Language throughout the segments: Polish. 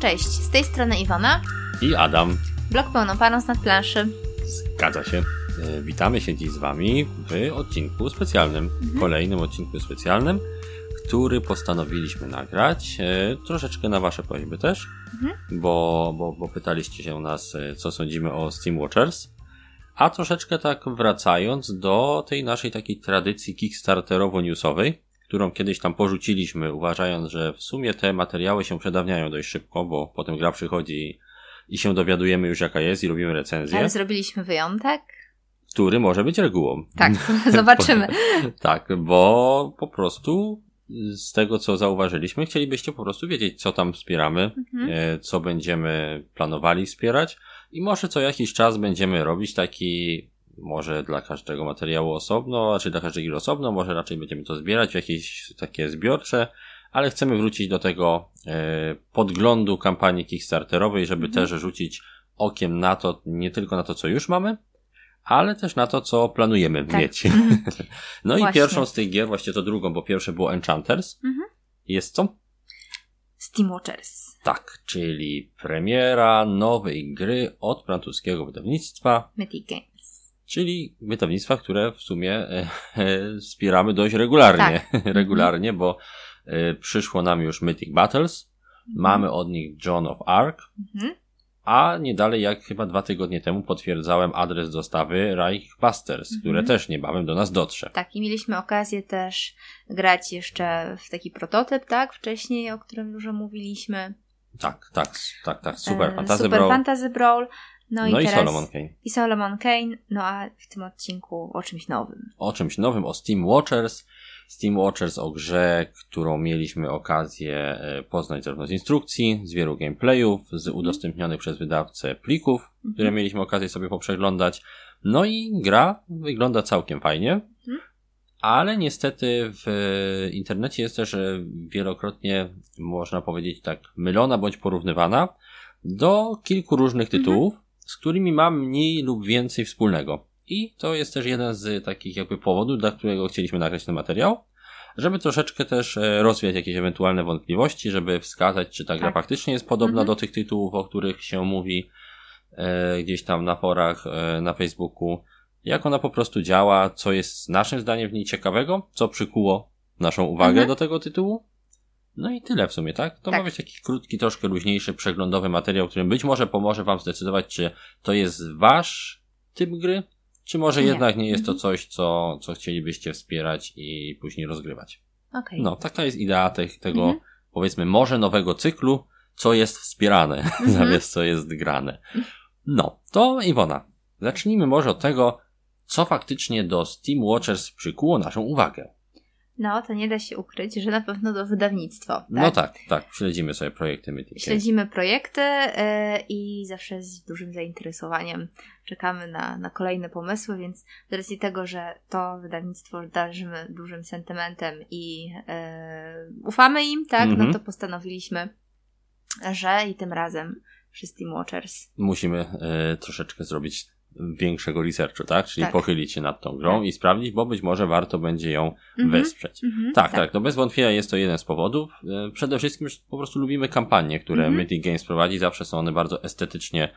Cześć, z tej strony Iwona. I Adam. Blok pełnoparą z nadplanszy. Zgadza się. E, witamy się dziś z Wami w odcinku specjalnym. Mhm. Kolejnym odcinku specjalnym, który postanowiliśmy nagrać. E, troszeczkę na Wasze prośby też, mhm. bo, bo, bo pytaliście się nas, e, co sądzimy o Steam Watchers. A troszeczkę tak wracając do tej naszej takiej tradycji kickstarterowo-newsowej, którą kiedyś tam porzuciliśmy, uważając, że w sumie te materiały się przedawniają dość szybko, bo potem gra przychodzi i się dowiadujemy już jaka jest i robimy recenzję. Ale zrobiliśmy wyjątek? Który może być regułą. Tak, zobaczymy. tak, bo po prostu z tego, co zauważyliśmy, chcielibyście po prostu wiedzieć, co tam wspieramy, mhm. E, co będziemy planowali wspierać i może co jakiś czas będziemy robić taki może dla każdego materiału osobno, czy dla każdej gry osobno, może raczej będziemy to zbierać w jakieś takie zbiorcze, ale chcemy wrócić do tego e, podglądu kampanii Kickstarterowej, żeby mhm. też rzucić okiem na to, nie tylko na to, co już mamy, ale też na to, co planujemy tak. mieć. no właśnie. i pierwszą z tych gier, właśnie to drugą, bo pierwsze było Enchanters. Mhm. Jest co? Steam Watchers. Tak, czyli premiera nowej gry od francuskiego wydawnictwa Mythic Game czyli wydawnictwa, które w sumie e, e, wspieramy dość regularnie, tak. regularnie, bo e, przyszło nam już Mythic Battles, mhm. mamy od nich John of Arc, mhm. a nie dalej jak chyba dwa tygodnie temu potwierdzałem adres dostawy Reichbusters, mhm. które też niebawem do nas dotrze. Tak, i mieliśmy okazję też grać jeszcze w taki prototyp, tak, wcześniej, o którym już mówiliśmy. Tak, tak, tak, tak, Super Fantasy Super Brawl. Fantasy Brawl. No, no i, i Solomon Kane. I Solomon Kane, no a w tym odcinku o czymś nowym. O czymś nowym, o Steam Watchers. Steam Watchers o grze, którą mieliśmy okazję e, poznać zarówno z instrukcji, z wielu gameplayów, z mhm. udostępnionych przez wydawcę plików, -hmm. które mieliśmy okazję sobie poprzeglądać. No i gra wygląda całkiem fajnie, mm. ale niestety w internecie jest też e, wielokrotnie, można powiedzieć tak, mylona bądź porównywana do kilku różnych mhm. tytułów, z którymi mam mniej lub więcej wspólnego. I to jest też jeden z takich jakby powodów, dla którego chcieliśmy nagrać ten materiał, żeby troszeczkę też e, rozwiać jakieś ewentualne wątpliwości, żeby wskazać, czy ta gra tak. faktycznie jest podobna mhm. do tych tytułów, o których się mówi e, gdzieś tam na forach, e, na Facebooku, jak ona po prostu działa, co jest naszym zdaniem w niej ciekawego, co przykuło naszą uwagę mhm. do tego tytułu no i tyle w sumie, tak? To tak. ma być taki krótki, troszkę luźniejszy, przeglądowy materiał, który być może pomoże Wam zdecydować, czy to jest Wasz typ gry, czy może nie. jednak nie jest to mhm. coś, co, co chcielibyście wspierać i później rozgrywać. Okay. No, taka jest idea te, tego, mhm. powiedzmy, może nowego cyklu, co jest wspierane, mhm. zamiast co jest grane. No, to Iwona, zacznijmy może od tego, co faktycznie do Steam Watchers przykuło naszą uwagę. No, to nie da się ukryć, że na pewno to wydawnictwo. Tak? No tak, tak. Śledzimy sobie projekty Mythic. Śledzimy projekty yy, i zawsze z dużym zainteresowaniem czekamy na, na kolejne pomysły, więc z racji tego, że to wydawnictwo darzymy dużym sentymentem i yy, ufamy im, tak, mm -hmm. no mhm. to postanowiliśmy, że i tym razem Steam Watchers. Musimy yy, troszeczkę zrobić większego researchu, tak? Czyli tak. pochylić się nad tą grą tak. i sprawdzić, bo być może warto będzie ją -hmm. wesprzeć. -hmm. tak, tak, tak, no bez wątpienia jest to jeden z powodów. E, przede wszystkim po prostu lubimy kampanie, które mm -hmm. Mythic Games prowadzi. Zawsze są one bardzo estetycznie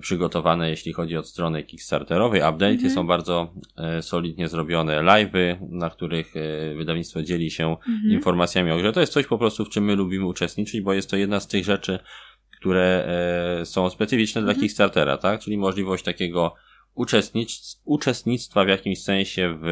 przygotowane, jeśli chodzi od strony Kickstarterowej. Update'y mm -hmm. są bardzo e, solidnie zrobione. Live'y, na których e, wydawnictwo dzieli się mm -hmm. informacjami o grze. To jest coś po prostu, w czym my lubimy uczestniczyć, bo jest to jedna z tych rzeczy, które e, są specyficzne mhm. dla Kickstartera, tak? Czyli możliwość takiego uczestnictw, uczestnictwa w jakimś sensie w,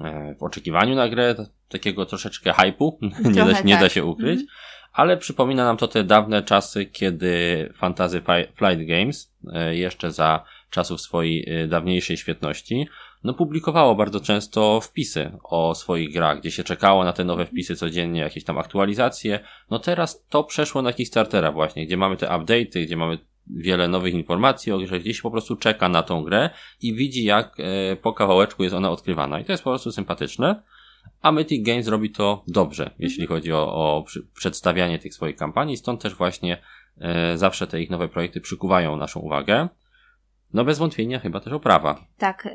e, w oczekiwaniu na grę, takiego troszeczkę hypu, nie, da, nie tak. da się ukryć. Mhm. Ale przypomina nam to te dawne czasy, kiedy Fantasy Flight Games, e, jeszcze za czasów swojej dawniejszej świetności, no publikowało bardzo często wpisy o swoich grach, gdzie się czekało na te nowe wpisy codziennie, jakieś tam aktualizacje. No teraz to przeszło na Kickstartera właśnie, gdzie mamy te update'y, gdzie mamy wiele nowych informacji o grze, gdzieś po prostu czeka na tą grę i widzi jak e, po kawałeczku jest ona odkrywana. I to jest po prostu sympatyczne. A Mythic Games robi to dobrze, jeśli mhm. chodzi o, o przedstawianie tych swoich kampanii, stąd też właśnie e, zawsze te ich nowe projekty przykuwają naszą uwagę. No bez wątpienia chyba też oprawa. Tak, yy,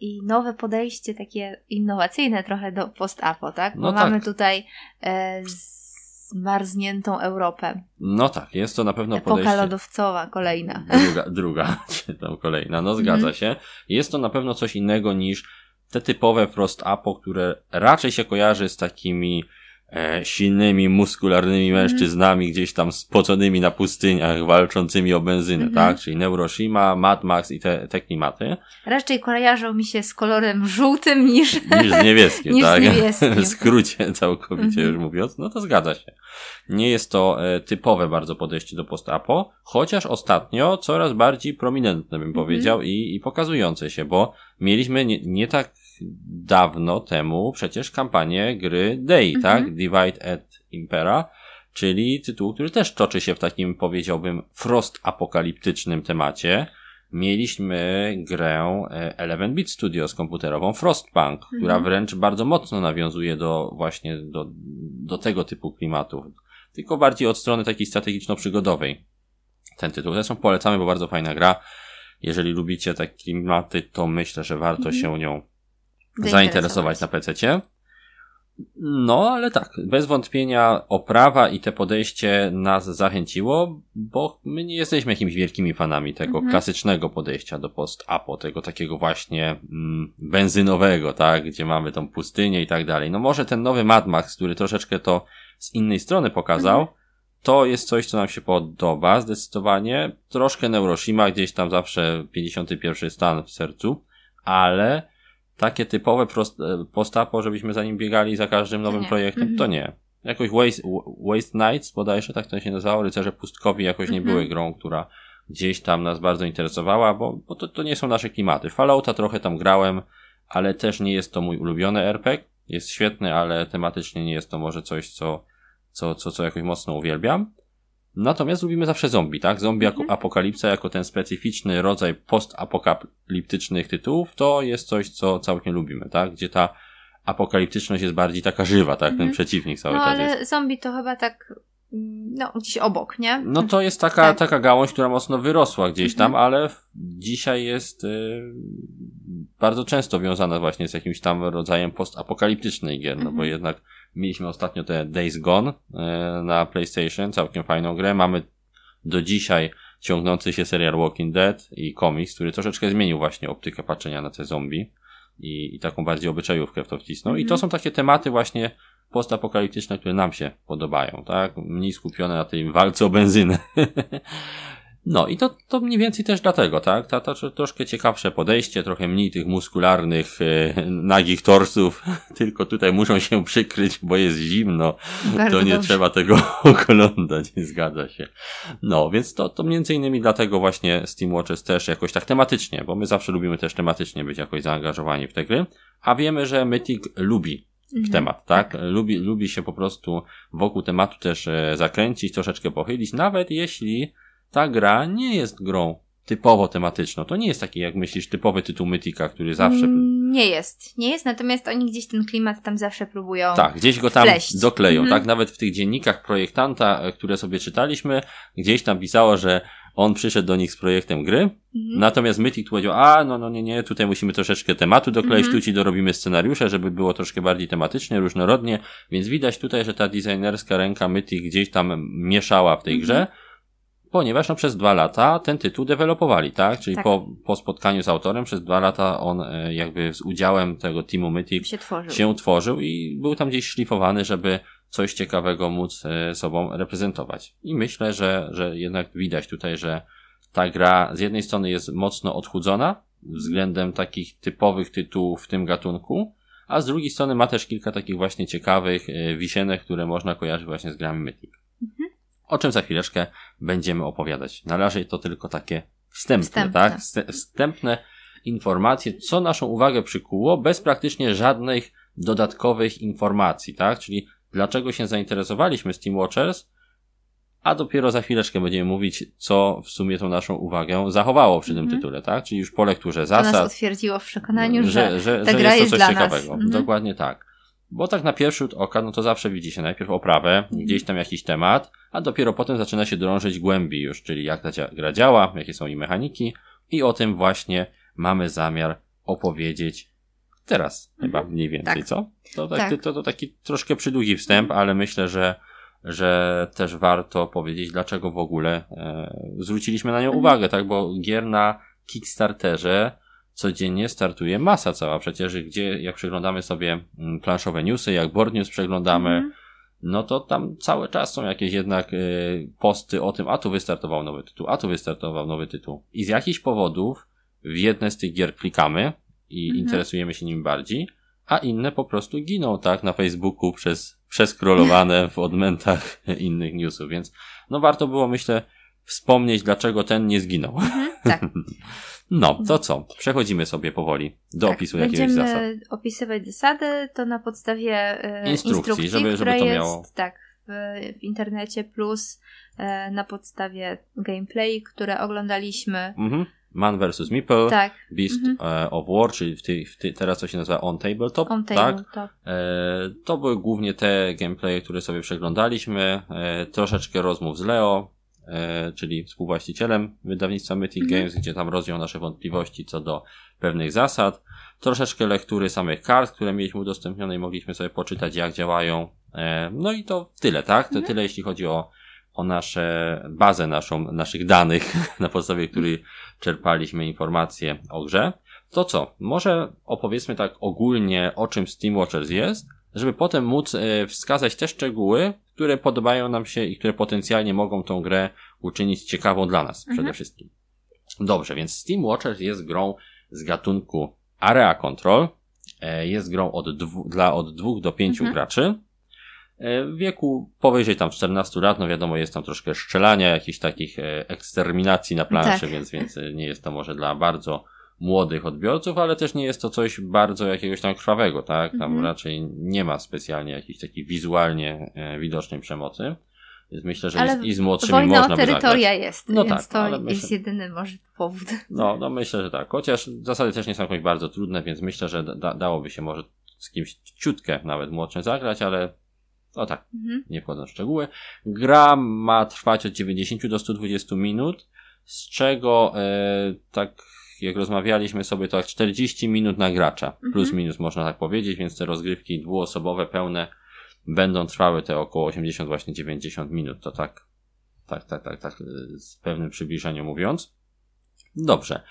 i nowe podejście takie innowacyjne trochę do post-apo, tak? Bo no mamy tak. tutaj yy, zmarzniętą Europę. No tak, jest to na pewno Epoka podejście. lodowcowa, kolejna. Druga, druga czy tam kolejna, no zgadza mm. się. Jest to na pewno coś innego niż te typowe Frost Apo, które raczej się kojarzy z takimi silnymi, muskularnymi mhm. mężczyznami gdzieś tam spoconymi na pustyniach, walczącymi o benzynę, mm -hmm. tak? Czyli Neuroshima, Mad Max i te, te klimaty. Raczej kojarzą mi się z kolorem żółtym niż, niż z niebieskim, niż tak? Z niebieskim. w skrócie całkowicie mm -hmm. już mówiąc, no to zgadza się. Nie jest to e, typowe bardzo podejście do post-apo, chociaż ostatnio coraz bardziej prominentne bym mhm. powiedział mm -hmm. i, i pokazujące się, bo mieliśmy nie, nie tak dawno temu przecież kampanię gry Day, mhm. tak? Divide at Impera, czyli tytuł, który też toczy się w takim, powiedziałbym, frost apokaliptycznym temacie. Mieliśmy grę e, Eleven Bit Studios komputerową Frostpunk, mhm. która wręcz bardzo mocno nawiązuje do właśnie do, do tego typu klimatów. Tylko bardziej od strony takiej strategiczno-przygodowej. Ten tytuł. Zresztą polecamy, bo bardzo fajna gra. Jeżeli lubicie te klimaty, to myślę, że warto mhm. się nią zainteresować na PC. No, ale tak, bez wątpienia oprawa i te podejście nas zachęciło, bo my nie jesteśmy jakimiś wielkimi fanami tego mhm. klasycznego podejścia do post-apo, tego takiego właśnie mm, benzynowego, tak, gdzie mamy tą pustynię i tak dalej. No może ten nowy Mad Max, który troszeczkę to z innej strony pokazał, mhm. to jest coś, co nam się podoba, zdecydowanie. Troszkę Neuroshima, gdzieś tam zawsze 51 stan w sercu, ale takie typowe e, postapo, żebyśmy za nim biegali za każdym nowym projektem, mm -hmm. to nie. Jakoś Waste, Waste Nights bodajże, tak to się nazywało, Rycerze Pustkowi jakoś nie mm -hmm. były grą, która gdzieś tam nas bardzo interesowała, bo, bo to, to nie są nasze klimaty. Fallouta trochę tam grałem, ale też nie jest to mój ulubiony RPG. Jest świetny, ale tematycznie nie jest to może coś, co, co, co, co jakoś mocno uwielbiam. Natomiast lubimy zawsze zombie, tak? Zombie mhm. apokalipsa jako ten specyficzny rodzaj postapokaliptycznych tytułów, to jest coś, co całkiem lubimy, tak? Gdzie ta apokaliptyczność jest bardziej taka żywa, tak? Mhm. Ten przeciwnik cały no, czas ale jest. zombie to chyba tak no, gdzieś obok, nie? No to jest taka, tak. taka gałąź, która mocno wyrosła gdzieś tam, mhm. ale dzisiaj jest y, bardzo często wiązana właśnie z jakimś tam rodzajem postapokaliptycznej gier, no bo mhm. jednak Mieliśmy ostatnio te Days Gone e, na PlayStation, całkiem fajną grę. Mamy do dzisiaj ciągnący się serial Walking Dead i komiks, który troszeczkę zmienił właśnie optykę patrzenia na te zombie i, i taką bardziej obyczajówkę w to wcisnął. Mm -hmm. I to mhm. są takie tematy właśnie postapokaliptyczne, które nam się podobają, tak? Mniej skupione na tej walce o benzynę. No i to, to mniej więcej też dlatego, tak? To, to troszkę ciekawsze podejście, trochę mniej tych muskularnych, e, nagich torsów, tylko tutaj muszą się przykryć, bo jest zimno. Bardzo to nie dobrze. trzeba tego oglądać, nie zgadza się. No, więc to, to między innymi dlatego właśnie Steam Watches też jakoś tak tematycznie, bo my zawsze lubimy też tematycznie być jakoś zaangażowani w te gry, a wiemy, że Mythic lubi w mhm. temat, tak? tak? Lubi, lubi się po prostu wokół tematu też e, zakręcić, troszeczkę pochylić, nawet jeśli ta gra nie jest grą typowo tematyczną. To nie jest taki, jak myślisz, typowy tytuł Mythika, który zawsze... Mm, nie jest. Nie jest, natomiast oni gdzieś ten klimat tam zawsze próbują Tak, gdzieś go tam wpleść. dokleją, mhm. tak? Nawet w tych dziennikach projektanta, e, które sobie czytaliśmy, gdzieś tam pisało, że on przyszedł do nich z projektem gry, mhm. natomiast Mythic tu powiedział, a no, no nie, nie, tutaj musimy troszeczkę tematu dokleić, mhm. tu ci dorobimy scenariusze, żeby było troszkę bardziej tematycznie, różnorodnie, więc widać tutaj, że ta designerska ręka Mythic gdzieś tam mieszała w tej mhm. grze, ponieważ no, przez dwa lata ten tytuł dewelopowali, tak? Czyli tak. Po, po spotkaniu z autorem przez dwa lata on e, jakby z udziałem tego teamu Mythic się tworzył. się tworzył i był tam gdzieś szlifowany, żeby coś ciekawego móc e, sobą reprezentować. I myślę, że, że jednak widać tutaj, że ta gra z jednej strony jest mocno odchudzona względem takich typowych tytułów w tym gatunku, a z drugiej strony ma też kilka takich właśnie ciekawych e, wisienek, które można kojarzyć właśnie z grami Mythic. Mhm o czym za chwileczkę będziemy opowiadać. Na razie to tylko takie wstępne, wstępne. tak? Wstępne informacje, co naszą uwagę przykuło, bez praktycznie żadnych dodatkowych informacji, tak? Czyli dlaczego się zainteresowaliśmy Steam Watchers, a dopiero za chwileczkę będziemy mówić, co w sumie tą naszą uwagę zachowało przy mm -hmm. tym mhm. tytule, tak? Czyli już po lekturze zasad. To nas utwierdziło w przekonaniu, że, że, że, ta że gra jest to coś ciekawego. Mm -hmm. Dokładnie tak. Bo tak na pierwszy rzut oka, no to zawsze widzi się najpierw oprawę, mhm. gdzieś tam jakiś temat, a dopiero potem zaczyna się drążyć głębiej już, czyli jak ta gra działa, jakie są jej mechaniki i o tym właśnie mamy zamiar opowiedzieć teraz, mhm. chyba mniej więcej, tak. co? To, tak, tak. To, to, taki troszkę przydługi wstęp, ale myślę, że że też warto powiedzieć, dlaczego w ogóle e, zwróciliśmy na nią mhm. uwagę, tak? Bo gier na Kickstarterze codziennie startuje masa cała przecież, gdzie jak przeglądamy sobie mm, planszowe newsy, jak board news przeglądamy, mhm. no to tam cały czas są jakieś jednak y, posty o tym, a tu wystartował nowy tytuł, a tu wystartował nowy tytuł. I z jakichś powodów w jedne z tych gier klikamy i mhm. interesujemy się nim bardziej, a inne po prostu giną, tak, na Facebooku przez, przeskrolowane w odmętach innych newsów, więc no warto było, myślę, wspomnieć, dlaczego ten nie zginął. Mhm, tak. No, to co? Przechodzimy sobie powoli do tak, opisu jakiegoś zasad. Będziemy opisywać zasady, to na podstawie e, instrukcji, instrukcji żeby, żeby to miało... Jest, tak, w, w internecie, plus e, na podstawie gameplay, które oglądaliśmy. Mhm. Man vs. Meeple, tak. Beast mhm. E, of War, czyli w ty, w ty, teraz to się nazywa On Tabletop. On tabletop. Tak? E, to były głównie te gameplaye, które sobie przeglądaliśmy. E, troszeczkę rozmów z Leo, czyli współwłaścicielem wydawnictwa Mythic mhm. Games, gdzie tam rozjął nasze wątpliwości co do pewnych zasad. Troszeczkę lektury samych kart, które mieliśmy udostępnione i mogliśmy sobie poczytać, jak działają. E, no i to tyle, tak? To mhm. tyle, jeśli chodzi o o nasze bazę naszą, naszych danych, na podstawie których czerpaliśmy informacje o grze. To co? Może opowiedzmy tak ogólnie o czym Steam Watchers jest, żeby potem móc e, wskazać te szczegóły, które podobają nam się i które potencjalnie mogą tą grę uczynić ciekawą dla nas mhm. przede wszystkim. Dobrze, więc Steam Watchers jest grą z gatunku Area Control. E, jest grą od dwu, dla od dwóch do pięciu mhm. graczy. E, w wieku powyżej tam 14 lat, no wiadomo, jest tam troszkę strzelania, jakichś takich eksterminacji na planszy, tak. więc, więc nie jest to może dla bardzo młodych odbiorców, ale też nie jest to coś bardzo jakiegoś tam krwawego, tak? Tam mhm. raczej nie ma specjalnie jakiejś takiej wizualnie e, widocznej przemocy. Więc myślę, że ale i z młodszymi wojna można o terytoria jest, no więc tak, to jest myślę, jedyny może powód. No, no myślę, że tak. Chociaż zasady też nie są jakoś bardzo trudne, więc myślę, że da, dałoby się może z kimś ciutkę nawet młodszym zagrać, ale o tak, mhm. nie wchodząc w szczegóły. Gra ma trwać od 90 do 120 minut, z czego e, tak jak rozmawialiśmy sobie, to tak 40 minut na gracza, mhm. plus minus można tak powiedzieć, więc te rozgrywki dwuosobowe, pełne będą trwały te około 80, właśnie 90 minut, to tak, tak, tak, tak, tak, z pewnym przybliżeniem mówiąc. Dobrze.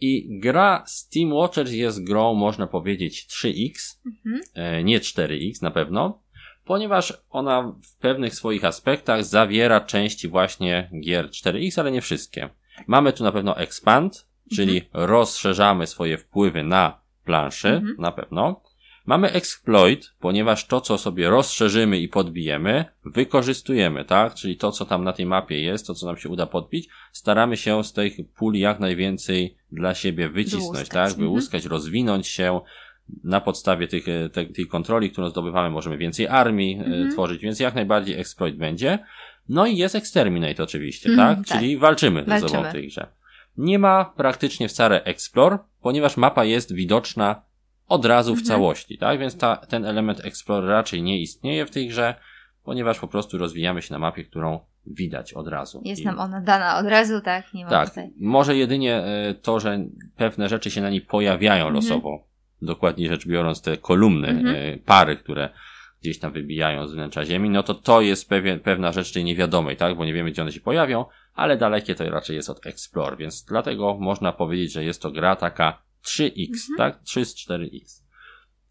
I gra Steam Watchers jest grą, można powiedzieć, 3X, mhm. e, nie 4X na pewno, ponieważ ona w pewnych swoich aspektach zawiera części właśnie gier 4X, ale nie wszystkie. Mamy tu na pewno expand, czyli mhm. rozszerzamy swoje wpływy na planszy, mhm. na pewno. Mamy exploit, ponieważ to, co sobie rozszerzymy i podbijemy, wykorzystujemy, tak? Czyli to, co tam na tej mapie jest, to, co nam się uda podbić, staramy się z tej puli jak najwięcej dla siebie wycisnąć, Wyłuskać. tak? Mhm. Wyłuskać, rozwinąć się, na podstawie tych, e, te, tej kontroli, którą zdobywamy, możemy więcej armii mm -hmm. tworzyć, więc jak najbardziej exploit będzie. No i jest exterminate oczywiście, mm, tak? tak? Czyli walczymy, walczymy ze sobą w tej grze. Nie ma praktycznie wcale explore, ponieważ mapa jest widoczna od razu w -hmm. całości, tak? Więc ta, ten element explore raczej nie istnieje w tej grze, ponieważ po prostu rozwijamy się na mapie, którą widać od razu. Jest I... nam ona dana od razu, tak? Nie ma tak. Tutaj... Może jedynie e, to, że pewne rzeczy się na niej pojawiają -hmm. losowo dokładniej rzecz biorąc te kolumny, mhm. E, pary, które gdzieś tam wybijają z wnętrza Ziemi, no to to jest pewien, pewna rzecz tej niewiadomej, tak? Bo nie wiemy, gdzie one się pojawią, ale dalekie to raczej jest od Explore, więc dlatego można powiedzieć, że jest to gra taka 3X, mhm. tak? 3 z 4X.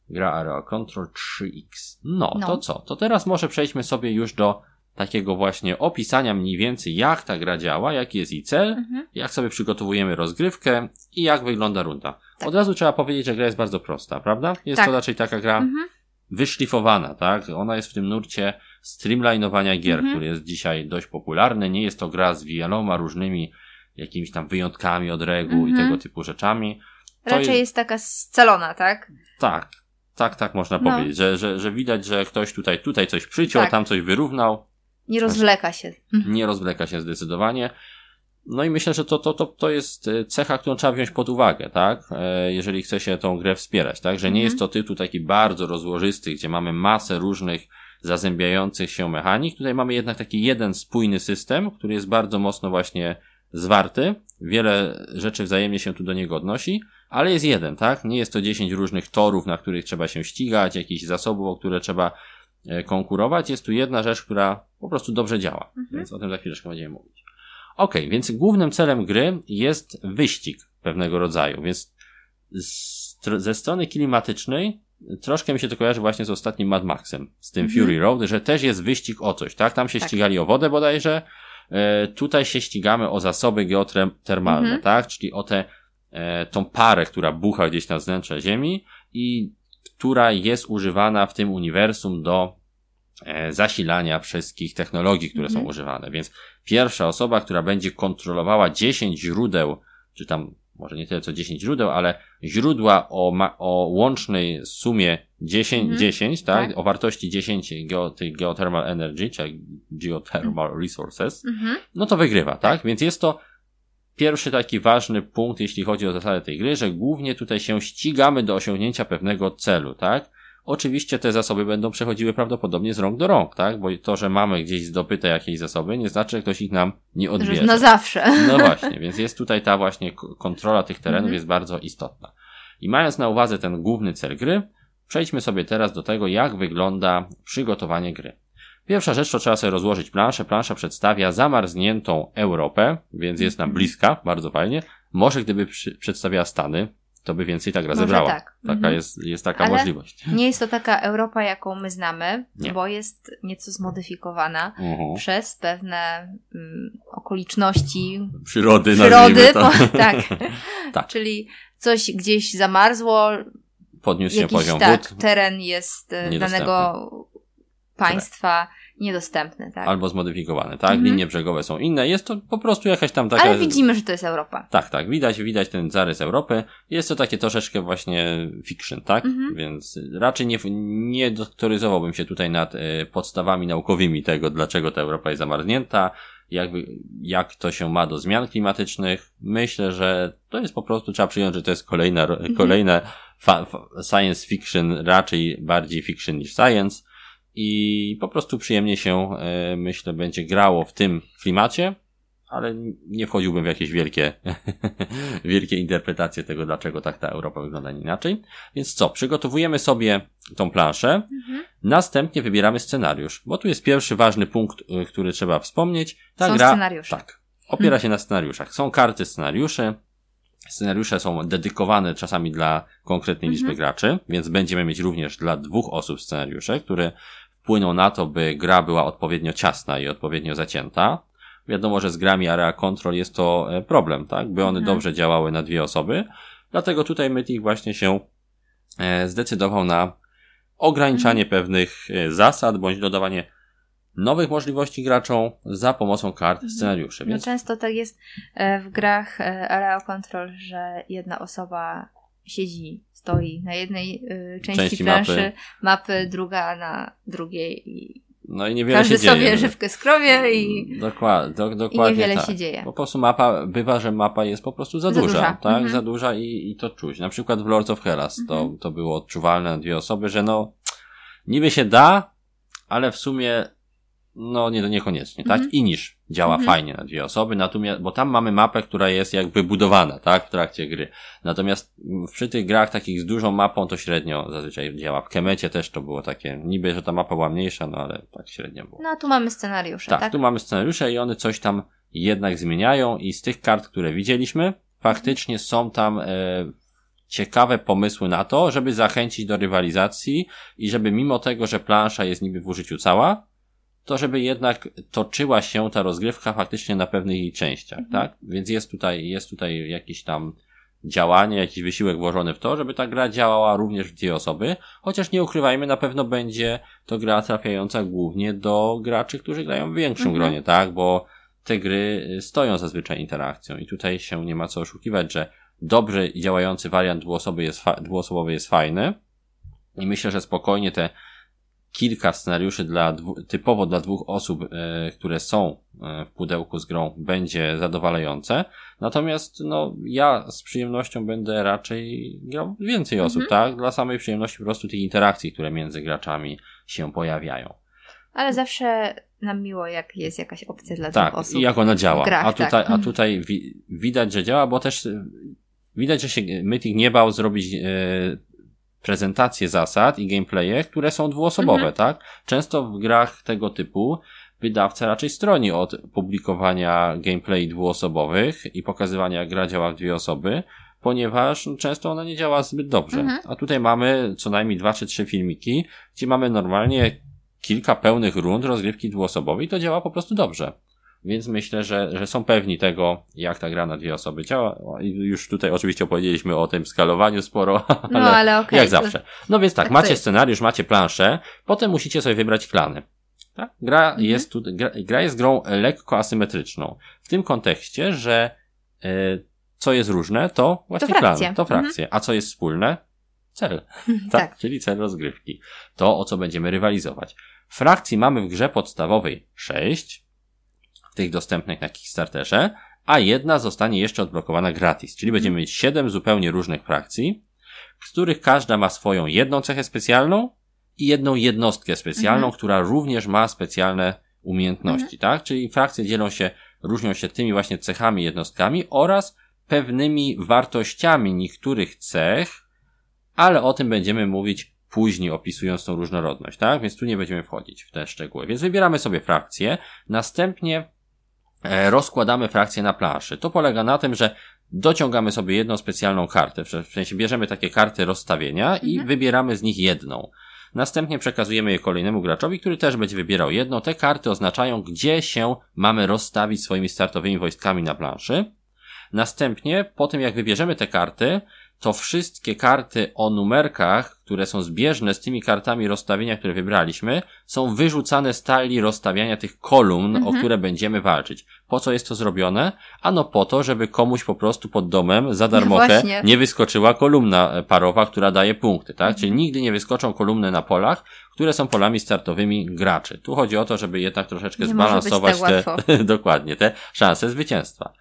Gra Area Control 3X. No, no, to co? To teraz może przejdźmy sobie już do takiego właśnie opisania mniej więcej, jak ta gra działa, jaki jest jej cel, mhm. jak sobie przygotowujemy rozgrywkę i jak wygląda runda. Tak. Od razu trzeba powiedzieć, że gra jest bardzo prosta, prawda? Jest tak. to raczej taka gra mhm. Wyszlifowana, tak? Ona jest w tym nurcie streamlinowania gier, mhm. który jest dzisiaj dość popularny. Nie jest to gra z wieloma różnymi jakimiś tam wyjątkami od reguł i mhm. tego typu rzeczami. To raczej jest... jest taka scalona, tak? Tak, tak, tak można no. powiedzieć, że, że, że widać, że ktoś tutaj, tutaj coś przyciął, tak. tam coś wyrównał. Nie rozwleka się. Nie rozwleka się zdecydowanie. No i myślę, że to, to, to, to jest e, cecha, którą trzeba wziąć pod uwagę, tak? E, jeżeli chce się tą grę wspierać, tak? Że nie mhm. jest to tytuł taki bardzo rozłożysty, gdzie mamy masę różnych zazębiających się mechanik. Tutaj mamy jednak taki jeden spójny system, który jest bardzo mocno właśnie zwarty. Wiele rzeczy wzajemnie się tu do niego odnosi, ale jest jeden, tak? Nie jest to 10 różnych torów, na których trzeba się ścigać, jakichś zasobów, o które trzeba e, konkurować. Jest tu jedna rzecz, która po prostu dobrze działa. Mhm. Więc o tym za chwileczkę będziemy mówić. Ok, więc głównym celem gry jest wyścig pewnego rodzaju, więc z, ze strony klimatycznej troszkę mi się to kojarzy właśnie z ostatnim Mad Maxem, z tym mhm. Fury Road, że też jest wyścig o coś, tak? Tam się tak. ścigali o wodę bodajże, e, tutaj się ścigamy o zasoby geotermalne, mhm. tak? Czyli o tę e, tą parę, która bucha gdzieś na wnętrze Ziemi i która jest używana w tym uniwersum do zasilania wszystkich technologii, które mhm. są używane. Więc pierwsza osoba, która będzie kontrolowała 10 źródeł, czy tam może nie tyle co 10 źródeł, ale źródła o, ma, o łącznej sumie 10, mhm. 10 tak? tak? O wartości 10 geo, tych geothermal energy, czy geothermal mhm. resources, mhm. no to wygrywa, tak? Więc jest to pierwszy taki ważny punkt, jeśli chodzi o zasadę tej gry, że głównie tutaj się ścigamy do osiągnięcia pewnego celu, tak? Oczywiście te zasoby będą przechodziły prawdopodobnie z rąk do rąk, tak? Bo to, że mamy gdzieś zdobyte jakieś zasoby, nie znaczy, że ktoś ich nam nie odbierze. Na zawsze. No właśnie, więc jest tutaj ta właśnie kontrola tych terenów mhm. jest bardzo istotna. I mając na uwadze ten główny cel gry, przejdźmy sobie teraz do tego, jak wygląda przygotowanie gry. Pierwsza rzecz to trzeba sobie rozłożyć planszę. Plansza przedstawia zamarzniętą Europę, więc jest nam mhm. bliska, bardzo fajnie. Może gdyby przy, przedstawiała Stany, to by więcej tak rozebrała. Tak. Taka mhm. jest, jest taka Ale możliwość. Nie jest to taka Europa, jaką my znamy, nie. bo jest nieco zmodyfikowana uh-huh. przez pewne um, okoliczności przyrody, przyrody po, tak. tak. Czyli coś gdzieś zamarzło. Podniósł się poziom tak, wód. Teren jest e, danego państwa niedostępny, tak? Albo zmodyfikowany, tak? Mhm. Linie brzegowe są inne. Jest to po prostu jakaś tam taka... Ale widzimy, że to jest Europa. Tak, tak. Widać, widać ten zarys Europy. Jest to takie troszeczkę właśnie fiction, tak? Mhm. Więc raczej nie, nie doktoryzowałbym się tutaj nad y, podstawami naukowymi tego, dlaczego ta Europa jest zamarznięta, jakby, jak to się ma do zmian klimatycznych. Myślę, że to jest po prostu, trzeba przyjąć, że to jest kolejna, mhm. kolejne fa, fa, science fiction, raczej bardziej fiction niż science i po prostu przyjemnie się, e, myślę, będzie grało w tym klimacie, ale nie wchodziłbym w jakieś wielkie, wielkie interpretacje tego, dlaczego tak ta Europa wygląda inaczej. Więc co, przygotowujemy sobie tą planszę, mhm. następnie wybieramy scenariusz, bo tu jest pierwszy ważny punkt, e, który trzeba wspomnieć. Ta są gra, scenariusze. Tak, opiera mhm. się na scenariuszach. Są karty scenariusze, Scenariusze są dedykowane czasami dla konkretnej liczby mhm. graczy, więc będziemy mieć również dla dwóch osób scenariusze, które wpłyną na to, by gra była odpowiednio ciasna i odpowiednio zacięta. Wiadomo, że z grami Area Control jest to e, problem, tak? By one mhm. dobrze działały na dwie osoby. Dlatego tutaj Mythic właśnie się e, zdecydował na ograniczanie mhm. pewnych e, zasad, bądź dodawanie nowych możliwości graczom za pomocą kart mhm. scenariuszy. No więc... No często tak jest w grach Area Control, że jedna osoba siedzi stoi na jednej y, części, części planszy mapy. mapy. druga na drugiej i no i niewiele każdy się dzieje. sobie żywkę skrowie i, Dokład, do, dokładnie i niewiele tak. się dzieje. Po prostu mapa, bywa, że mapa jest po prostu za, za duża, duża, tak? Mhm. Za duża i, i to czuć. Na przykład w Lords of Hellas mhm. to, to było odczuwalne na dwie osoby, że no niby się da, ale w sumie no nie, niekoniecznie, tak? Mhm. I niż działa mhm. fajnie na dwie osoby, natomiast, bo tam mamy mapę, która jest jakby budowana, tak? W trakcie gry. Natomiast przy tych grach takich z dużą mapą to średnio zazwyczaj działa. W Kemecie też to było takie, niby, że ta mapa była mniejsza, no ale tak średnio było. No a tu mamy scenariusze, tak? Tak, tu mamy scenariusze i one coś tam jednak zmieniają i z tych kart, które widzieliśmy, faktycznie są tam e, ciekawe pomysły na to, żeby zachęcić do rywalizacji i żeby mimo tego, że plansza jest niby w użyciu cała, to żeby jednak toczyła się ta rozgrywka faktycznie na pewnych jej częściach, mhm. tak? Więc jest tutaj, jest tutaj jakieś tam działanie, jakiś wysiłek włożony w to, żeby ta gra działała również w dwie osoby, chociaż nie ukrywajmy, na pewno będzie to gra trafiająca głównie do graczy, którzy grają w większym mhm. gronie, tak? Bo te gry stoją zazwyczaj interakcją i tutaj się nie ma co oszukiwać, że dobrze działający wariant dwuosobowy jest, dwuosobowy jest fajny i myślę, że spokojnie te kilka scenariuszy dla typowo dla dwóch osób, e, które są e, w pudełku z grą, będzie zadowalające. Natomiast, no, ja z przyjemnością będę raczej grał więcej osób, mhm. tak? Dla samej przyjemności po prostu tych interakcji, które między graczami się pojawiają. Ale zawsze nam miło, jak jest jakaś opcja dla tak, dwóch osób. Tak, i jak ona działa. Grach, a tutaj, tak. a tutaj wi widać, że działa, bo też widać, że się Mythic nie bał zrobić e, prezentacje zasad i gameplaye, które są dwuosobowe, mhm. tak? Często w grach tego typu wydawca raczej stroni od publikowania gameplay dwuosobowych i pokazywania jak gra działa w dwie osoby, ponieważ często ona nie działa zbyt dobrze. Mhm. A tutaj mamy co najmniej dwa czy trzy filmiki, gdzie mamy normalnie kilka pełnych rund rozgrywki dwuosobowej i to działa po prostu dobrze. Więc myślę, że, że są pewni tego, jak ta gra na dwie osoby działa. Już tutaj oczywiście opowiedzieliśmy o tym skalowaniu sporo, ale, no, ale okay, jak zawsze. No więc tak, tak macie scenariusz, macie planszę, potem musicie sobie wybrać klany. Tak? Gra, mhm. jest tu, gra, gra, jest grą lekko asymetryczną. W tym kontekście, że e, co jest różne, to właśnie to frakcje. plan, to mhm. frakcje. Mhm. A co jest wspólne? Cel. tak? tak. Czyli cel rozgrywki. To, o co będziemy rywalizować. Frakcji mamy w grze podstawowej 6, tych dostępnych na Kickstarterze, a jedna zostanie jeszcze odblokowana gratis, czyli będziemy mieć 7 zupełnie różnych frakcji, których każda ma swoją jedną cechę specjalną i jedną jednostkę specjalną, mhm. która również ma specjalne umiejętności, mhm. tak? Czyli frakcje dzielą się, różnią się tymi właśnie cechami, jednostkami oraz pewnymi wartościami niektórych cech, ale o tym będziemy mówić później, opisując tą różnorodność, tak? Więc tu nie będziemy wchodzić w te szczegóły. Więc wybieramy sobie frakcję, następnie rozkładamy frakcję na planszy. To polega na tym, że dociągamy sobie jedną specjalną kartę, w sensie bierzemy takie karty rozstawienia i mhm. wybieramy z nich jedną. Następnie przekazujemy je kolejnemu graczowi, który też będzie wybierał jedną. Te karty oznaczają, gdzie się mamy rozstawić swoimi startowymi wojskami na planszy. Następnie, po tym jak wybierzemy te karty, to wszystkie karty o numerkach, które są zbieżne z tymi kartami rozstawienia, które wybraliśmy, są wyrzucane z talii rozstawiania tych kolumn, mhm. o które będziemy walczyć. Po co jest to zrobione? Ano po to, żeby komuś po prostu pod domem za darmochę no nie wyskoczyła kolumna parowa, która daje punkty, tak? Mhm. Czyli nigdy nie wyskoczą kolumny na polach, które są polami startowymi graczy. Tu chodzi o to, żeby jednak troszeczkę nie zbalansować tak te, dokładnie, te szanse zwycięstwa.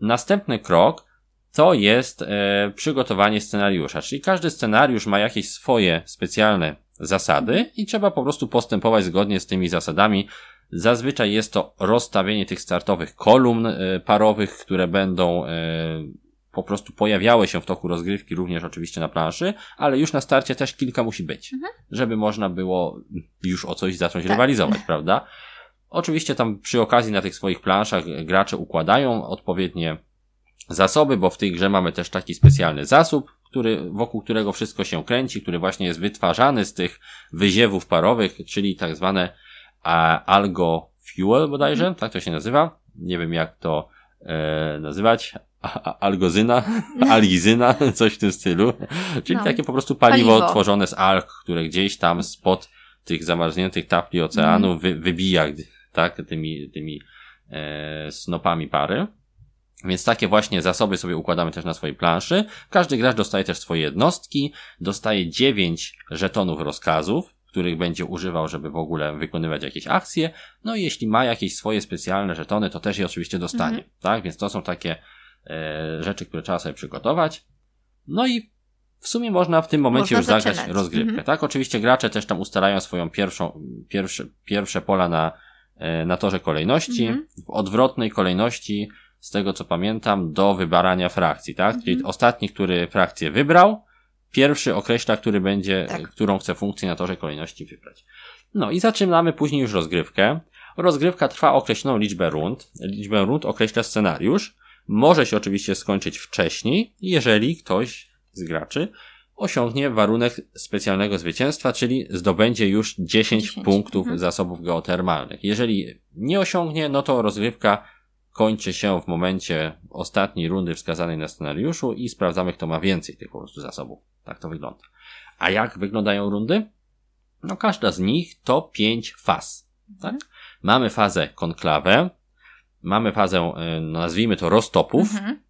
Następny krok to jest e, przygotowanie scenariusza, czyli każdy scenariusz ma jakieś swoje specjalne zasady i trzeba po prostu postępować zgodnie z tymi zasadami. Zazwyczaj jest to rozstawienie tych startowych kolumn e, parowych, które będą e, po prostu pojawiały się w toku rozgrywki, również oczywiście na planszy, ale już na starcie też kilka musi być, mhm. żeby można było już o coś zacząć tak. rywalizować, prawda? Oczywiście tam przy okazji na tych swoich planszach gracze układają odpowiednie zasoby, bo w tej grze mamy też taki specjalny zasób, który, wokół którego wszystko się kręci, który właśnie jest wytwarzany z tych wyziewów parowych, czyli tak zwane a, algo fuel bodajże, mm. tak to się nazywa. Nie wiem jak to e, nazywać. A, algozyna, algizyna, coś w tym stylu. Czyli no. takie po prostu paliwo, paliwo, tworzone z alg, które gdzieś tam spod tych zamarzniętych tafli oceanu mm. wy, wybija, tak, tymi, tymi e, snopami pary. Więc takie właśnie zasoby sobie układamy też na swojej planszy. Każdy gracz dostaje też swoje jednostki, dostaje 9 żetonów rozkazów, których będzie używał, żeby w ogóle wykonywać jakieś akcje. No i jeśli ma jakieś swoje specjalne żetony, to też je oczywiście dostanie. Mhm. Tak? Więc to są takie e, rzeczy, które trzeba sobie przygotować. No i w sumie można w tym momencie można już zagrać rozgrywkę. Mhm. Tak? Oczywiście gracze też tam ustalają swoją pierwszą, pierwsze, pierwsze pola na, e, na torze kolejności. Mhm. W odwrotnej kolejności z tego co pamiętam, do wybarania frakcji, tak? Mhm. Czyli ostatni, który frakcję wybrał, pierwszy określa, który będzie, tak. którą chce funkcję na torze kolejności wybrać. No i zaczynamy później już rozgrywkę. Rozgrywka trwa określoną liczbę rund. Liczbę rund określa scenariusz. Może się oczywiście skończyć wcześniej, jeżeli ktoś z graczy osiągnie warunek specjalnego zwycięstwa, czyli zdobędzie już 10, 10. punktów mhm. zasobów geotermalnych. Jeżeli nie osiągnie, no to rozgrywka kończy się w momencie ostatniej rundy wskazanej na scenariuszu i sprawdzamy, kto ma więcej tych po prostu zasobów. Tak to wygląda. A jak wyglądają rundy? No każda z nich to pięć faz. Tak? Mamy fazę konklawę, mamy fazę, e, nazwijmy to roztopów, mhm.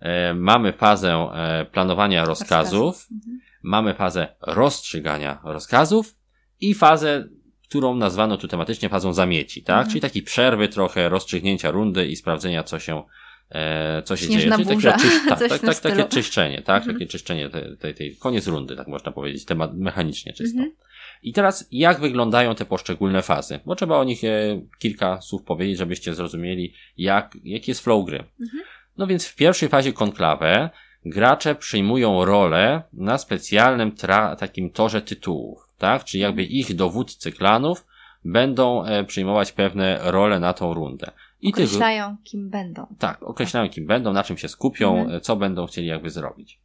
E, mamy fazę e, planowania rozkazów, mhm. mamy fazę rozstrzygania rozkazów i fazę którą nazwano tu tematycznie fazą zamieci, tak? Mhm. Czyli takiej przerwy trochę, rozstrzygnięcia rundy i sprawdzenia, co się, e, co się Śnieżna dzieje. Czyli takie, czyś, tak, tak, tak, takie czyszczenie, tak? Mhm. Takie czyszczenie tej, tej, tej, koniec rundy, tak można powiedzieć, temat mechanicznie czysto. Mhm. I teraz, jak wyglądają te poszczególne fazy? Bo trzeba o nich e, kilka słów powiedzieć, żebyście zrozumieli, jak, jaki jest flow gry. Mhm. No więc w pierwszej fazie konklawę gracze przyjmują rolę na specjalnym takim torze tytułów tak? Czyli jakby ich dowódcy klanów będą e, przyjmować pewne role na tą rundę. I określają, tych, kim będą. Tak, określają, kim będą, na czym się skupią, mhm. co będą chcieli jakby zrobić.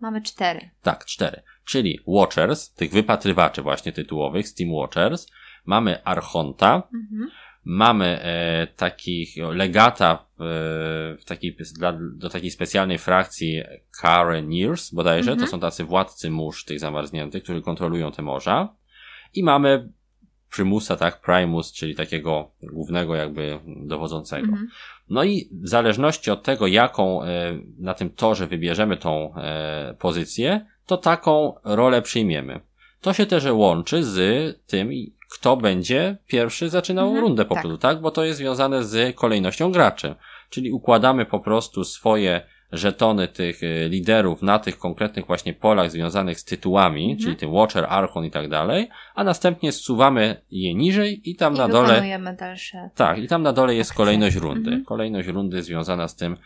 Mamy cztery. Tak, cztery. Czyli Watchers, tych wypatrywaczy właśnie tytułowych, Steam Watchers. Mamy Archonta. Mhm. Mamy e, takich legata e, w takiej, dla, do takiej specjalnej frakcji Careniers bodajże. Mhm. To są tacy władcy mórz tych zamarzniętych, którzy kontrolują te morza. I mamy Primusa, tak, Primus, czyli takiego głównego jakby dowodzącego. Mhm. No i w zależności od tego, jaką e, na tym torze wybierzemy tą e, pozycję, to taką rolę przyjmiemy. To się też łączy z tym, kto będzie pierwszy zaczynał mhm, rundę po tak. prostu, tak? Bo to jest związane z kolejnością graczy. Czyli układamy po prostu swoje żetony tych y, liderów na tych konkretnych właśnie polach związanych z tytułami, mhm. czyli tym Watcher, Archon i tak dalej, a następnie zsuwamy je niżej i tam I na dole. dalsze. Tak, i tam na dole jest akcje. kolejność rundy. Mhm. Kolejność rundy związana z tym,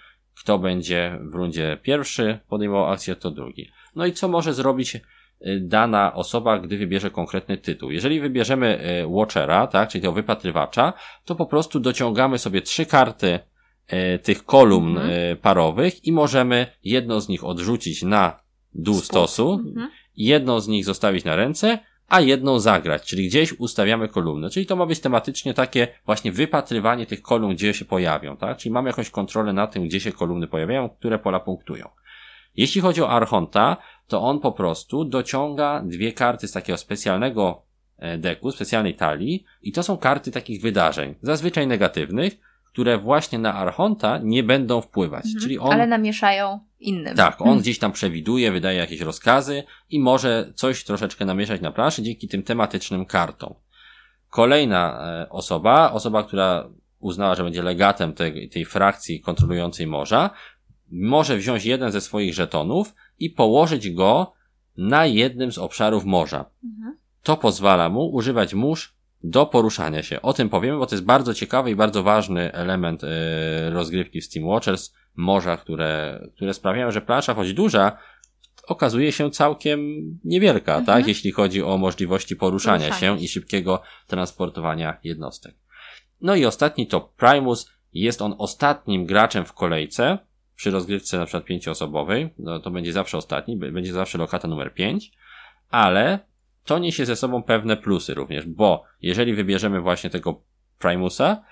kto będzie w rundzie pierwszy podejmował akcję, to drugi. No i co może zrobić dana osoba, gdy wybierze konkretny tytuł. Jeżeli wybierzemy y, Watchera, tak, czyli tego wypatrywacza, to po prostu dociągamy sobie trzy karty e, tych kolumn mhm. parowych i możemy jedną z nich odrzucić na dół Spód. stosu, mhm. jedną z nich zostawić na ręce, a jedną zagrać, czyli gdzieś ustawiamy kolumnę. Czyli to ma być tematycznie takie właśnie wypatrywanie tych kolumn, gdzie się pojawią, tak? Czyli mamy jakąś kontrolę na tym, gdzie się kolumny pojawiają, które pola punktują. Jeśli chodzi o Archonta, to on po prostu dociąga dwie karty z takiego specjalnego e, deku, specjalnej talii i to są karty takich wydarzeń, zazwyczaj negatywnych, które właśnie na Archonta nie będą wpływać. Mhm, Czyli on, ale namieszają innym. Tak, on mhm. gdzieś tam przewiduje, wydaje jakieś rozkazy i może coś troszeczkę namieszać na planszy dzięki tym tematycznym kartom. Kolejna e, osoba, osoba, która uznała, że będzie legatem tej, tej frakcji kontrolującej morza, może wziąć jeden ze swoich żetonów i położyć go na jednym z obszarów morza. Mhm. To pozwala mu używać mórz do poruszania się. O tym powiemy, bo to jest bardzo ciekawy i bardzo ważny element e, rozgrywki w Steam Watchers, morza, które, które sprawiają, że plansza, choć duża, okazuje się całkiem niewielka, mhm. tak, jeśli chodzi o możliwości poruszania się i szybkiego transportowania jednostek. No i ostatni to Primus. Jest on ostatnim graczem w kolejce. Przy rozgrywce na przykład pięcioosobowej, no to będzie zawsze ostatni, będzie zawsze lokata numer pięć, ale to niesie ze sobą pewne plusy również, bo jeżeli wybierzemy właśnie tego Primusa,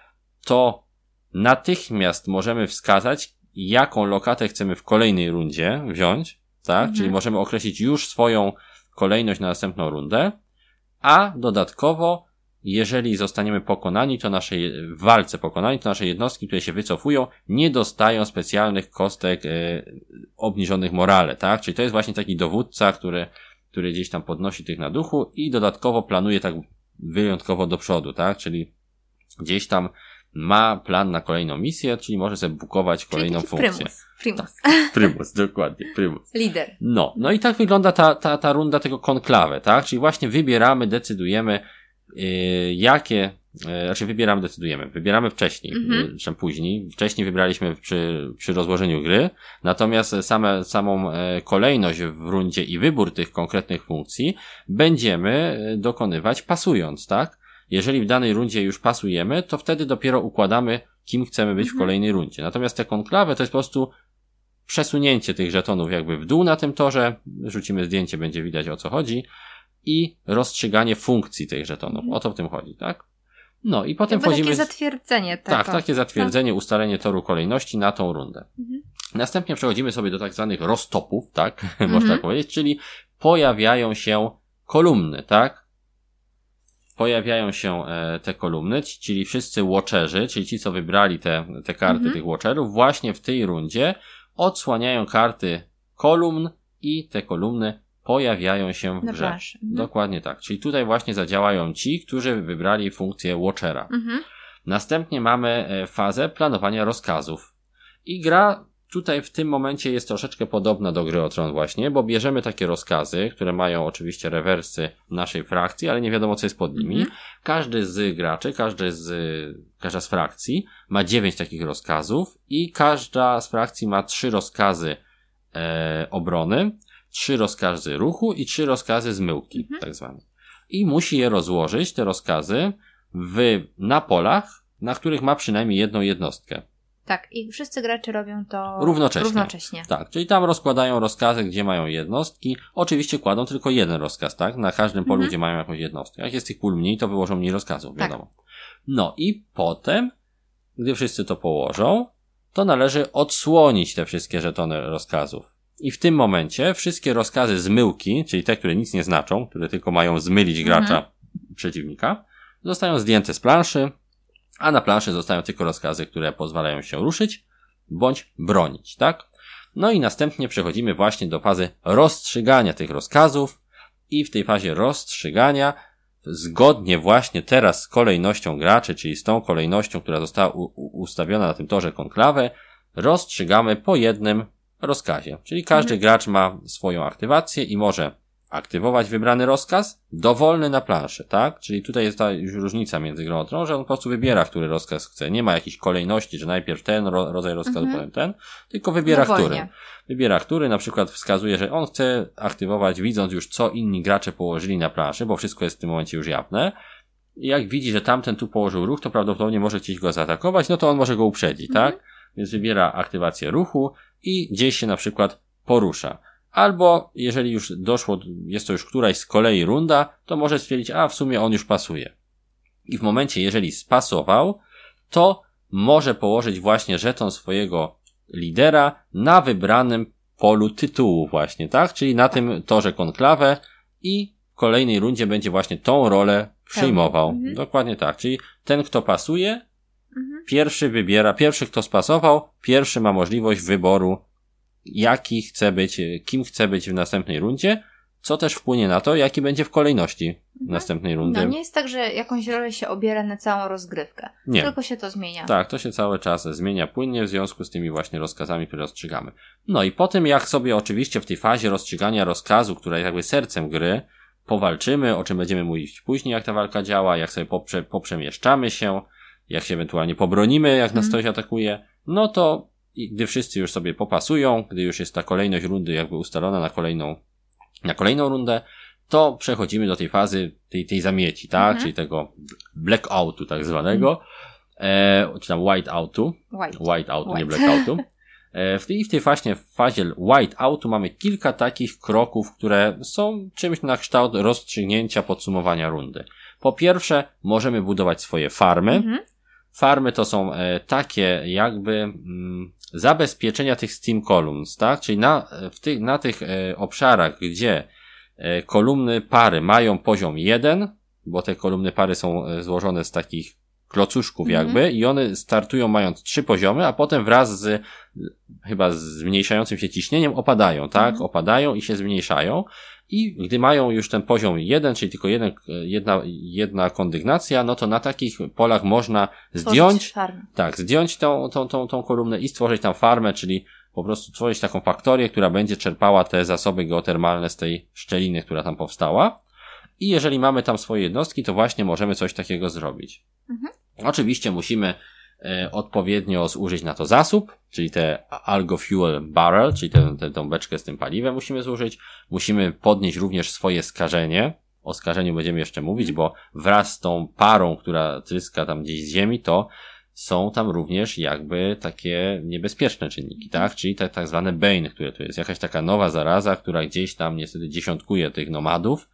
to natychmiast możemy wskazać, jaką lokatę chcemy w kolejnej rundzie wziąć, tak? Mhm. Czyli możemy określić już swoją kolejność na następną rundę, a dodatkowo, jeżeli zostaniemy pokonani, to nasze, w walce pokonani, to nasze jednostki, które się wycofują, nie dostają specjalnych kostek e, obniżonych morale, tak? Czyli to jest właśnie taki dowódca, który który gdzieś tam podnosi tych na duchu i dodatkowo planuje tak wyjątkowo do przodu, tak? Czyli gdzieś tam ma plan na kolejną misję, czyli może sobie bukować kolejną funkcję. Prymus. Prymus. Tak, prymus, dokładnie, prymus. Lider. No, no i tak wygląda ta, ta, ta runda tego konklawe, tak? Czyli właśnie wybieramy, decydujemy, jakie E, znaczy wybieramy, decydujemy. Wybieramy wcześniej, -hmm. czy później. Wcześniej wybraliśmy przy, przy rozłożeniu gry, natomiast same, samą e, kolejność w rundzie i wybór tych konkretnych funkcji będziemy dokonywać pasując, tak? Jeżeli w danej rundzie już pasujemy, to wtedy dopiero układamy, kim chcemy być -hmm. w mhm. kolejnej rundzie. Natomiast te konklawy to jest po prostu przesunięcie tych żetonów jakby w dół na tym torze, rzucimy zdjęcie, będzie widać o co chodzi i rozstrzyganie funkcji tych żetonów. O to w tym chodzi, tak? No i potem Jakby wchodzimy. Takie zatwierdzenie. Tak, takie zatwierdzenie, tak. ustalenie toru kolejności na tą rundę. Mhm. Następnie przechodzimy sobie do tak zwanych roztopów, tak? Mhm. Można tak powiedzieć, czyli pojawiają się kolumny, tak? Pojawiają się e, te kolumny, czyli wszyscy watcherzy, czyli ci, co wybrali te, te karty mhm. tych watcherów, właśnie w tej rundzie odsłaniają karty kolumn i te kolumny pojawiają się w grze. Mhm. Dokładnie tak. Czyli tutaj właśnie zadziałają ci, którzy wybrali funkcję Watchera. Mhm. Następnie mamy e, fazę planowania rozkazów. I gra tutaj w tym momencie jest troszeczkę podobna do gry o tron właśnie, bo bierzemy takie rozkazy, które mają oczywiście rewersy naszej frakcji, ale nie wiadomo co jest pod nimi. Mhm. Każdy z graczy, każdy z, każda z frakcji ma dziewięć takich rozkazów i każda z frakcji ma trzy rozkazy e, obrony trzy rozkazy ruchu i trzy rozkazy zmyłki, mhm. tak zwane. I musi je rozłożyć, te rozkazy, w, na polach, na których ma przynajmniej jedną jednostkę. Tak, i wszyscy gracze robią to równocześnie. równocześnie. Tak, czyli tam rozkładają rozkazy, gdzie mają jednostki. Oczywiście kładą tylko jeden rozkaz, tak? Na każdym polu, mhm. gdzie mają jakąś jednostkę. Jak jest tych pól mniej, to wyłożą mniej rozkazów, tak. wiadomo. Tak. No i potem, gdy wszyscy to położą, to należy odsłonić te wszystkie żetony rozkazów. I w tym momencie wszystkie rozkazy zmyłki, czyli te, które nic nie znaczą, które tylko mają zmylić gracza mhm. przeciwnika, zostają zdjęte z planszy, a na planszy zostają tylko rozkazy, które pozwalają się ruszyć bądź bronić, tak? No i następnie przechodzimy właśnie do fazy rozstrzygania tych rozkazów i w tej fazie rozstrzygania zgodnie właśnie teraz z kolejnością graczy, czyli z tą kolejnością, która została ustawiona na tym torze konklawę, rozstrzygamy po jednym rozkazie. Czyli każdy mhm. gracz ma swoją aktywację i może aktywować wybrany rozkaz, dowolny na planszy, tak? Czyli tutaj jest ta już różnica między grą a że on po prostu wybiera, który rozkaz chce. Nie ma jakiejś kolejności, że najpierw ten ro rodzaj rozkazu, mhm. potem ten, tylko wybiera, Dowolnie. który. Wybiera, który na przykład wskazuje, że on chce aktywować, widząc już co inni gracze położyli na planszy, bo wszystko jest w tym momencie już jawne. I jak widzi, że tamten tu położył ruch, to prawdopodobnie może chcieć go zaatakować, no to on może go uprzedzić, mhm. tak? Więc wybiera aktywację ruchu i gdzieś się na przykład porusza. Albo jeżeli już doszło, jest to już któraś z kolei runda, to może stwierdzić, a w sumie on już pasuje. I w momencie, jeżeli spasował, to może położyć właśnie żeton swojego lidera na wybranym polu tytułu właśnie, tak? Czyli na tym torze konklawę i w kolejnej rundzie będzie właśnie tą rolę przyjmował. Mhm. Dokładnie tak. Czyli ten, kto pasuje, mhm. pierwszy wybiera, pierwszy, kto spasował, pierwszy ma możliwość wyboru jaki chce być, kim chce być w następnej rundzie, co też wpłynie na to, jaki będzie w kolejności mhm. następnej rundy. No nie jest tak, że jakąś rolę się obiera na całą rozgrywkę. Nie. Tylko się to zmienia. Tak, to się cały czas zmienia płynnie w związku z tymi właśnie rozkazami, które rozstrzygamy. No i po tym, jak sobie oczywiście w tej fazie rozstrzygania rozkazu, która jest jakby sercem gry, powalczymy, o czym będziemy mówić później, jak ta walka działa, jak sobie poprze, poprzemieszczamy się, jak się ewentualnie pobronimy, jak nas mhm. ktoś atakuje, no to gdy wszyscy już sobie popasują, gdy już jest ta kolejność rundy jakby ustalona na kolejną, na kolejną rundę, to przechodzimy do tej fazy tej, tej zamieci, tak? Mhm. Czyli tego blackoutu tak zwanego, mhm. e, czy tam whiteoutu. White. Whiteoutu, White. nie blackoutu. E, w tej, w tej właśnie fazie whiteoutu mamy kilka takich kroków, które są czymś na kształt rozstrzygnięcia podsumowania rundy. Po pierwsze, możemy budować swoje farmy. Mhm. Farmy to są e, takie jakby mm, zabezpieczenia tych Steam Columns, tak? Czyli na, w tych, na tych e, obszarach, gdzie e, kolumny pary mają poziom 1, bo te kolumny pary są złożone z takich klocuszków mm -hmm. jakby i one startują mając trzy poziomy, a potem wraz z chyba z zmniejszającym się ciśnieniem opadają, tak? Mm -hmm. Opadają i się zmniejszają i gdy mają już ten poziom 1, czyli tylko jeden, jedna, jedna kondygnacja, no to na takich polach można zdjąć, tak, zdjąć tą, tą, tą, tą kolumnę i stworzyć tam farmę, czyli po prostu stworzyć taką faktorię, która będzie czerpała te zasoby geotermalne z tej szczeliny, która tam powstała. I jeżeli mamy tam swoje jednostki, to właśnie możemy coś takiego zrobić. Mhm. Oczywiście musimy odpowiednio zużyć na to zasób, czyli te Algo Fuel Barrel, czyli tę, tę, tę beczkę z tym paliwem musimy zużyć. Musimy podnieść również swoje skażenie. O skażeniu będziemy jeszcze mówić, bo wraz z tą parą, która tryska tam gdzieś z ziemi, to są tam również jakby takie niebezpieczne czynniki, tak? Czyli te tak zwane Bane, które tu jest jakaś taka nowa zaraza, która gdzieś tam niestety dziesiątkuje tych nomadów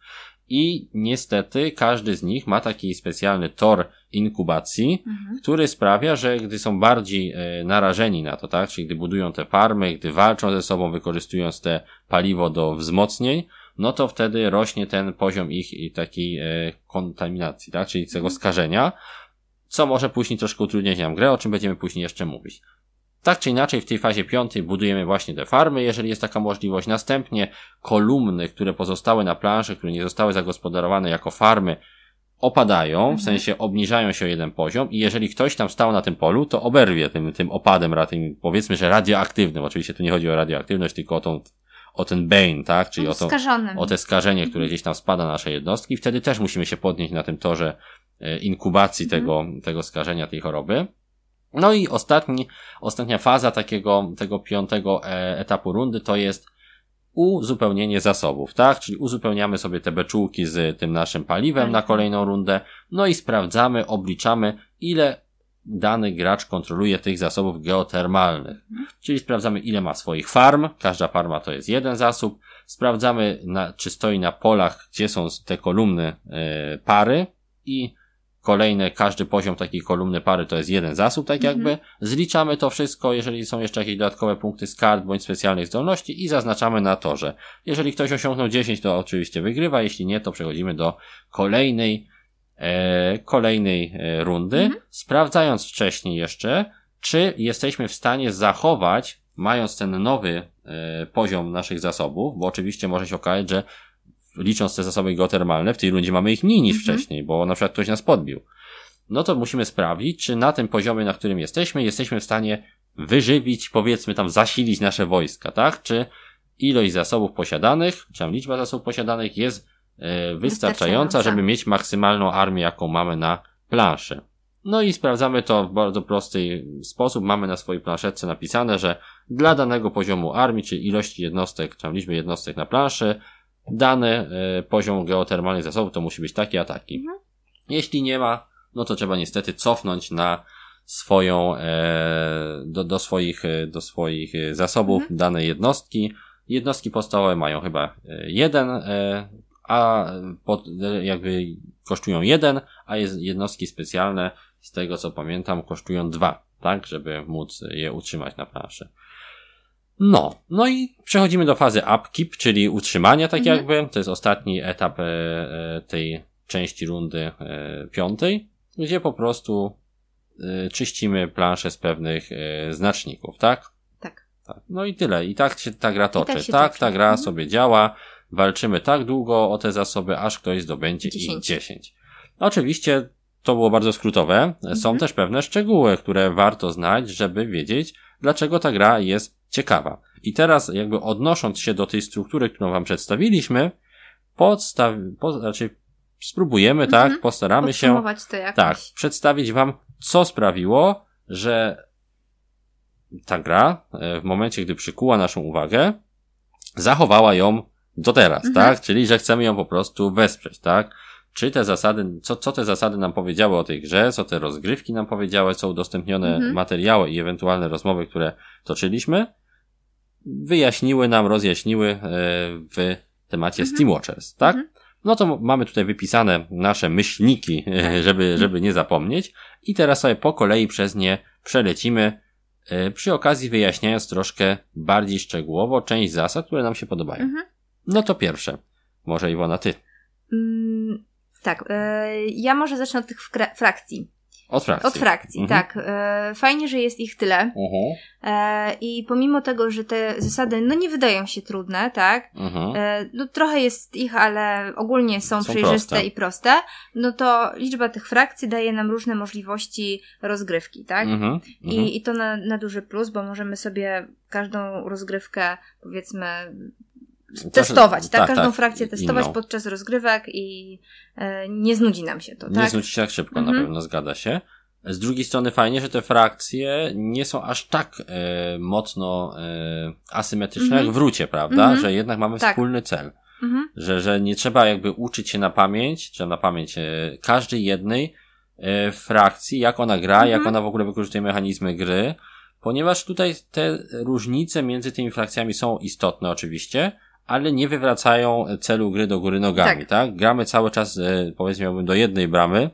i niestety każdy z nich ma taki specjalny tor inkubacji, mhm. który sprawia, że gdy są bardziej e, narażeni na to, tak, czyli gdy budują te farmy, gdy walczą ze sobą, wykorzystując te paliwo do wzmocnień, no to wtedy rośnie ten poziom ich takiej e, kontaminacji, tak, czyli tego mhm. skażenia, co może później troszkę utrudniać nam grę, o czym będziemy później jeszcze mówić. Tak czy inaczej, w tej fazie piątej budujemy właśnie te farmy, jeżeli jest taka możliwość. Następnie kolumny, które pozostały na planszy, które nie zostały zagospodarowane jako farmy, opadają, mhm. w sensie obniżają się o jeden poziom i jeżeli ktoś tam stał na tym polu, to oberwie tym, tym opadem, tym, powiedzmy, że radioaktywnym. Oczywiście tu nie chodzi o radioaktywność, tylko o tą o ten bane, tak? Czyli o, to, o te skażenie, które gdzieś tam spada na nasze jednostki. Wtedy też musimy się podnieść na tym torze e, inkubacji mhm. tego, tego skażenia, tej choroby. No i ostatni, ostatnia faza takiego, tego piątego e, etapu rundy to jest uzupełnienie zasobów, tak? Czyli uzupełniamy sobie te beczułki z tym naszym paliwem na kolejną rundę, no i sprawdzamy, obliczamy, ile dany gracz kontroluje tych zasobów geotermalnych. Czyli sprawdzamy, ile ma swoich farm, każda farma to jest jeden zasób, sprawdzamy, na, czy stoi na polach, gdzie są te kolumny y, pary i kolejne, każdy poziom takiej kolumny pary to jest jeden zasób, tak mhm. jakby. Zliczamy to wszystko, jeżeli są jeszcze jakieś dodatkowe punkty z kart bądź specjalnych zdolności i zaznaczamy na torze. Jeżeli ktoś osiągnął 10, to oczywiście wygrywa, jeśli nie, to przechodzimy do kolejnej, e, kolejnej e, rundy, mhm. sprawdzając wcześniej jeszcze, czy jesteśmy w stanie zachować, mając ten nowy e, poziom naszych zasobów, bo oczywiście może się okazać, że licząc te zasoby geotermalne, w tej rundzie mamy ich mniej niż mhm. wcześniej, bo na przykład ktoś nas podbił. No to musimy sprawdzić, czy na tym poziomie, na którym jesteśmy, jesteśmy w stanie wyżywić, powiedzmy tam zasilić nasze wojska, tak? Czy ilość zasobów posiadanych, czy tam liczba zasobów posiadanych jest e, wystarczająca, wystarczająca, żeby mieć maksymalną armię, jaką mamy na planszy. No i sprawdzamy to w bardzo prosty sposób. Mamy na swojej planszetce napisane, że dla danego poziomu armii, czy ilości jednostek, czy tam liczby jednostek na planszy, dany e, poziom geotermalnych zasobów to musi być taki a taki. Mhm. Jeśli nie ma, no to trzeba niestety cofnąć na swoją, e, do, do swoich, e, do swoich zasobów mhm. dane jednostki. Jednostki podstawowe mają chyba jeden, a pod, jakby kosztują jeden, a jednostki specjalne, z tego co pamiętam, kosztują dwa, tak, żeby móc je utrzymać na planszy. No, no i przechodzimy do fazy upkeep, czyli utrzymania tak mhm. jakby. To jest ostatni etap e, e, tej części rundy e, piątej, gdzie po prostu czyścimy planszę z pewnych znaczników, tak? tak? Tak. No i tyle. I tak się ta gra toczy. tak, tak ta gra mhm. sobie działa. Walczymy tak długo o te zasoby, aż ktoś zdobędzie 10. ich 10. Oczywiście to było bardzo skrótowe. Są mhm. też pewne szczegóły, które warto znać, żeby wiedzieć, dlaczego ta gra jest ciekawa. I teraz jakby odnosząc się do tej struktury, którą wam przedstawiliśmy, podstaw, po, znaczy spróbujemy, tak, mhm. postaramy się, tak, przedstawić wam, co sprawiło, że ta gra, e, w momencie, gdy przykuła naszą uwagę, zachowała ją do teraz, mhm. tak? Czyli, że chcemy ją po prostu wesprzeć, tak? Czy te zasady, co, co te zasady nam powiedziały o tej grze, co te rozgrywki nam powiedziały, co udostępnione mhm. materiały i ewentualne rozmowy, które toczyliśmy, wyjaśniły nam, rozjaśniły e, w temacie mhm. Steam Watchers, tak? Mhm. No to mamy tutaj wypisane nasze myślniki, tak. żeby, żeby nie zapomnieć. I teraz sobie po kolei przez nie przelecimy, e, przy okazji wyjaśniając troszkę bardziej szczegółowo część zasad, które nam się podobają. Mhm. No to pierwsze. Może Iwona, ty. Mm, tak. E, ja może zacznę od tych frakcji. Od frakcji. Od frakcji, mhm. tak. E, fajnie, że jest ich tyle. E, I pomimo tego, że te zasady, no nie wydają się trudne, tak? E, no trochę jest ich, ale ogólnie są, są przejrzyste proste. i proste. No to liczba tych frakcji daje nam różne możliwości rozgrywki, tak? Mhm. I. I to na, na duży plus, bo możemy sobie każdą rozgrywkę, powiedzmy, testować, tak? tak? Każdą tak, frakcję testować inną. podczas rozgrywek i e, nie znudzi nam się to, Nie tak? znudzi się tak szybko, mhm. na pewno zgadza się. Z drugiej strony fajnie, że te frakcje nie są aż tak e, mocno e, asymetryczne jak w Rucie, prawda? Mhm. Że jednak mamy tak. wspólny cel. Mhm. Że, że nie trzeba jakby uczyć się na pamięć, czy na pamięć e, każdej jednej e, frakcji, jak ona gra, jak ona w ogóle wykorzystuje mechanizmy gry, ponieważ tutaj te różnice między tymi frakcjami są istotne oczywiście, ale nie wywracają celu gry do góry nogami, tak? tak? Gramy cały czas, e, powiedzmy, do jednej bramy,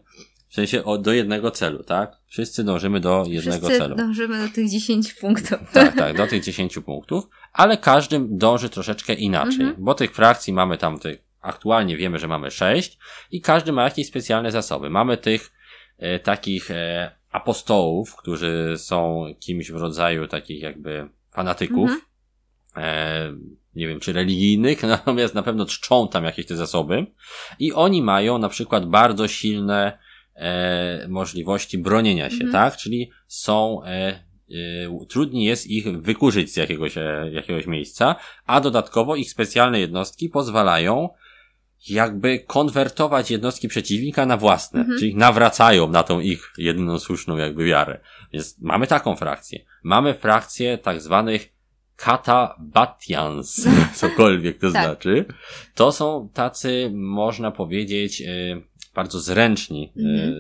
w sensie o, do jednego celu, tak? Wszyscy dążymy do jednego Wszyscy celu. dążymy do tych 10 punktów. Tak, tak, do tych 10 punktów, ale każdy dąży troszeczkę inaczej, mhm. bo tych frakcji mamy tam, tych, aktualnie wiemy, że mamy 6 i każdy ma jakieś specjalne zasoby. Mamy tych e, takich e, apostołów, którzy są kimś w rodzaju takich jakby fanatyków, mhm. e, nie wiem, czy religijnych, natomiast na pewno czczą tam jakieś te zasoby i oni mają na przykład bardzo silne e, możliwości bronienia się, mhm. tak? Czyli są e, e, trudniej jest ich wykurzyć z jakiegoś, e, jakiegoś miejsca, a dodatkowo ich specjalne jednostki pozwalają jakby konwertować jednostki przeciwnika na własne, mhm. czyli nawracają na tą ich jedyną słuszną jakby wiarę. Więc mamy taką frakcję. Mamy frakcję tak zwanych Katabatians, cokolwiek to tak. znaczy. To są tacy, można powiedzieć, y, bardzo zręczni, mm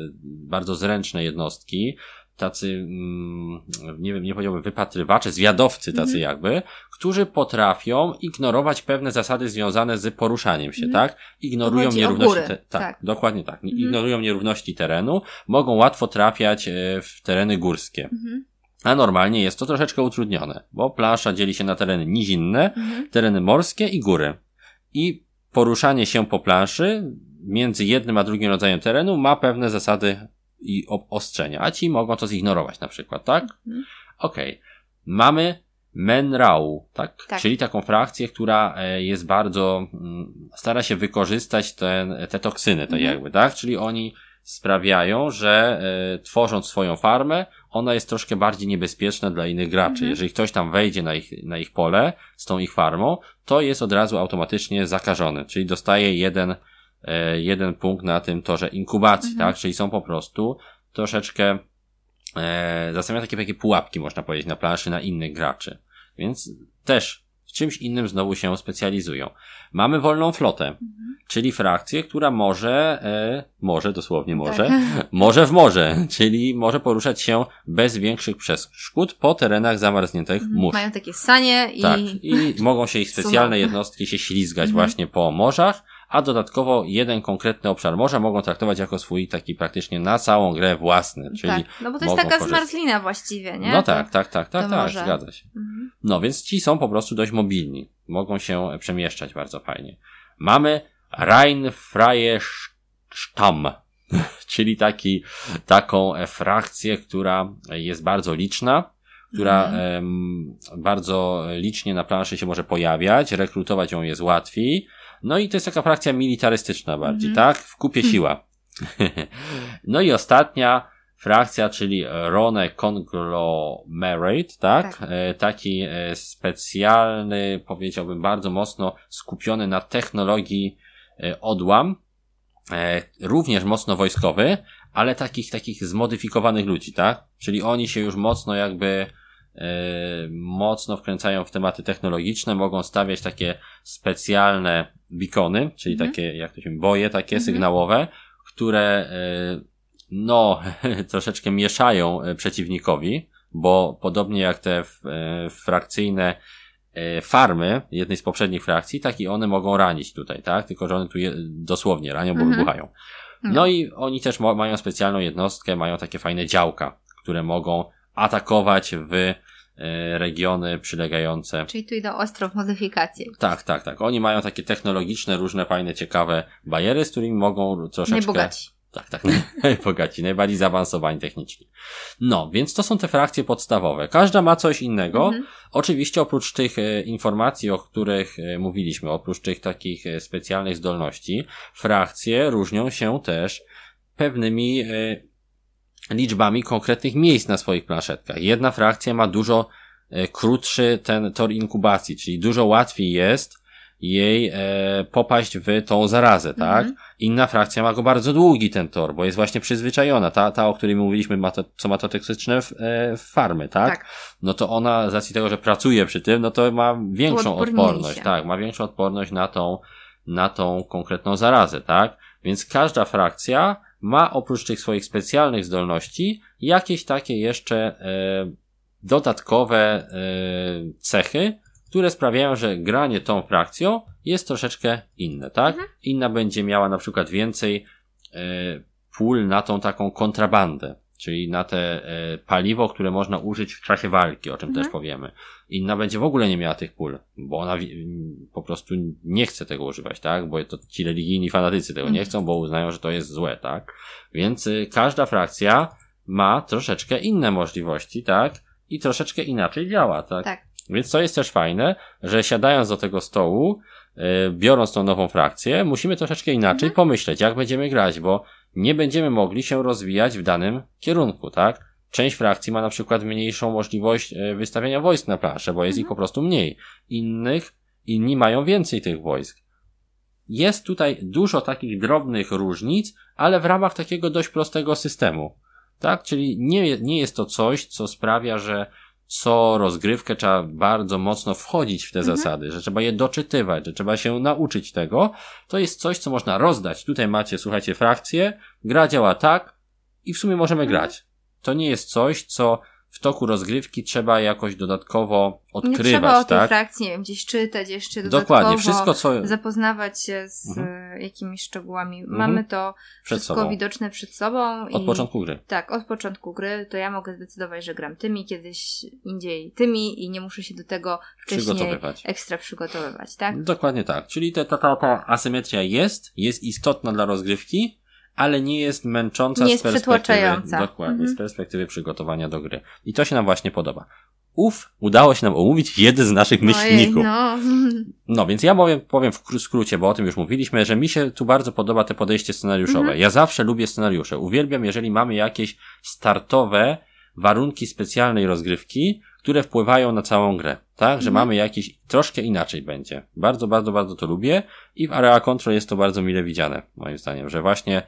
bardzo zręczne jednostki, tacy, mm, nie wiem, nie powiedziałbym wypatrywacze, zwiadowcy tacy mm jakby, którzy potrafią ignorować pewne zasady związane z poruszaniem się, mm tak? Ignorują nierówności, te, tak, tak, dokładnie tak. Ignorują nierówności terenu, mogą łatwo trafiać e, w tereny górskie. Mhm. A normalnie jest to troszeczkę utrudnione, bo plansza dzieli się na tereny nizinne, mhm. tereny morskie i góry. I poruszanie się po planszy między jednym a drugim rodzajem terenu ma pewne zasady i ostrzenia, a ci mogą to zignorować na przykład, tak? Mhm. Okej. Okay. Mamy Menrau, tak? tak? Czyli taką frakcję, która e, jest bardzo, mm, stara się wykorzystać ten, te toksyny, to mhm. jakby, tak? Czyli oni sprawiają, że e, tworząc swoją farmę, ona jest troszkę bardziej niebezpieczna dla innych graczy. Mhm. Jeżeli ktoś tam wejdzie na ich, na ich pole z tą ich farmą, to jest od razu automatycznie zakażony, czyli dostaje jeden, e, jeden punkt na tym torze inkubacji, mhm. tak? Czyli są po prostu troszeczkę e, zastanawiają takie, takie pułapki, można powiedzieć, na planszy na innych graczy. Więc też czymś innym znowu się specjalizują. Mamy wolną flotę, mhm. czyli frakcję, która może, e, może, dosłownie może, tak. może w morze, czyli może poruszać się bez większych przeszkód po terenach zamarzniętych mhm. mórz. Mają takie sanie i... Tak, i mogą się ich specjalne jednostki się ślizgać mhm. właśnie po morzach, a dodatkowo jeden konkretny obszar morza mogą traktować jako swój taki praktycznie na całą grę własny, czyli Tak, no bo to jest taka korzystać. zmarzlina właściwie, nie? No tak, tak, tak, tak, tak, zgadza się. Mhm. No więc ci są po prostu dość mobilni, mogą się przemieszczać bardzo fajnie. Mamy Rheinfreie Stamm, czyli taki, taką frakcję, która jest bardzo liczna, która mhm. bardzo licznie na planszy się może pojawiać, rekrutować ją jest łatwiej, no i to jest taka frakcja militarystyczna bardziej, mm -hmm. tak? W kupie siła. no i ostatnia frakcja, czyli Rone Conglomerate, tak? tak. E, taki e, specjalny, powiedziałbym, bardzo mocno skupiony na technologii e, odłam, również mocno wojskowy, ale takich, takich zmodyfikowanych ludzi, tak? Czyli oni się już mocno jakby mocno wkręcają w tematy technologiczne, mogą stawiać takie specjalne beacony, czyli mhm. takie, jak to się boje takie mhm. sygnałowe, które e, no troszeczkę mieszają e, przeciwnikowi, bo podobnie jak te e, frakcyjne farmy jednej z poprzednich frakcji, tak i one mogą ranić tutaj, tak? Tylko, że one tu dosłownie ranią, bo mhm. wybuchają. No mhm. i oni też mają specjalną jednostkę, mają takie fajne działka, które mogą atakować w E, regiony przylegające. Czyli tu idą ostro w modyfikację. Tak, tak, tak. Oni mają takie technologiczne, różne fajne, ciekawe bariery, z którymi mogą troszeczkę... Najbogaci. Tak, tak, najbogaci, najbardziej zaawansowani technicznie. No, więc to są te frakcje podstawowe. Każda ma coś innego. Mhm. Oczywiście oprócz tych e, informacji, o których e, mówiliśmy, oprócz tych takich specjalnych zdolności, frakcje różnią się też pewnymi liczbami konkretnych miejsc na swoich planszetkach. Jedna frakcja ma dużo e, krótszy ten tor inkubacji, czyli dużo łatwiej jest jej e, popaść w tą zarazę, tak? -hmm. Inna frakcja ma go bardzo długi ten tor, bo jest właśnie przyzwyczajona. Ta, ta o której mówiliśmy, ma to, co ma to toksyczne w, e, farmy, tak? tak? No to ona, z racji tego, że pracuje przy tym, no to ma większą odporność, tak? Ma większą odporność na tą, na tą konkretną zarazę, tak? Więc każda frakcja ma oprócz tych swoich specjalnych zdolności jakieś takie jeszcze e, dodatkowe e, cechy, które sprawiają, że granie tą frakcją jest troszeczkę inne, tak? Mhm. Inna będzie miała na przykład więcej e, pól na tą taką kontrabandę czyli na te e, paliwo, które można użyć w czasie walki, o czym mhm. też powiemy. Inna będzie w ogóle nie miała tych pól, bo ona po prostu nie chce tego używać, tak? Bo to ci religijni fanatycy tego nie mhm. chcą, bo uznają, że to jest złe, tak? Więc y, każda frakcja ma troszeczkę inne możliwości, tak? I troszeczkę inaczej działa, tak? tak. Więc to jest też fajne, że siadając do tego stołu, y, biorąc tą nową frakcję, musimy troszeczkę inaczej mhm. pomyśleć, jak będziemy grać, bo nie będziemy mogli się rozwijać w danym kierunku, tak? Część frakcji ma na przykład mniejszą możliwość e, wystawiania wojsk na planszę, bo jest mhm. ich po prostu mniej. Innych, inni mają więcej tych wojsk. Jest tutaj dużo takich drobnych różnic, ale w ramach takiego dość prostego systemu. Tak? Czyli nie, nie jest to coś, co sprawia, że co rozgrywkę trzeba bardzo mocno wchodzić w te mhm. zasady, że trzeba je doczytywać, że trzeba się nauczyć tego, to jest coś, co można rozdać. Tutaj macie, słuchajcie, frakcję, gra działa tak i w sumie możemy mhm. grać. To nie jest coś, co w toku rozgrywki trzeba jakoś dodatkowo odkrywać, nie trzeba o tej tak? frakcji, nie wiem, gdzieś czytać jeszcze dodatkowo, Dokładnie, wszystko co... zapoznawać się z mhm. Jakimiś szczegółami. Mhm. Mamy to przed wszystko sobą. widoczne przed sobą. Od i... początku gry. Tak, od początku gry to ja mogę zdecydować, że gram tymi, kiedyś indziej tymi i nie muszę się do tego wcześniej ekstra przygotowywać, tak? Dokładnie tak. Czyli ta, ta, ta, ta asymetria jest, jest istotna dla rozgrywki, ale nie jest męcząca nie jest z perspektywy, dokładnie, mhm. z perspektywy przygotowania do gry. I to się nam właśnie podoba. Uf, udało się nam omówić jeden z naszych Ojej, myślników. No. no, więc ja powiem, powiem w skrócie, bo o tym już mówiliśmy, że mi się tu bardzo podoba te podejście scenariuszowe. Mhm. Ja zawsze lubię scenariusze. Uwielbiam, jeżeli mamy jakieś startowe warunki specjalnej rozgrywki, które wpływają na całą grę, tak? Że mhm. mamy jakiś, troszkę inaczej będzie. Bardzo, bardzo, bardzo to lubię i w Area Control jest to bardzo mile widziane, moim zdaniem, że właśnie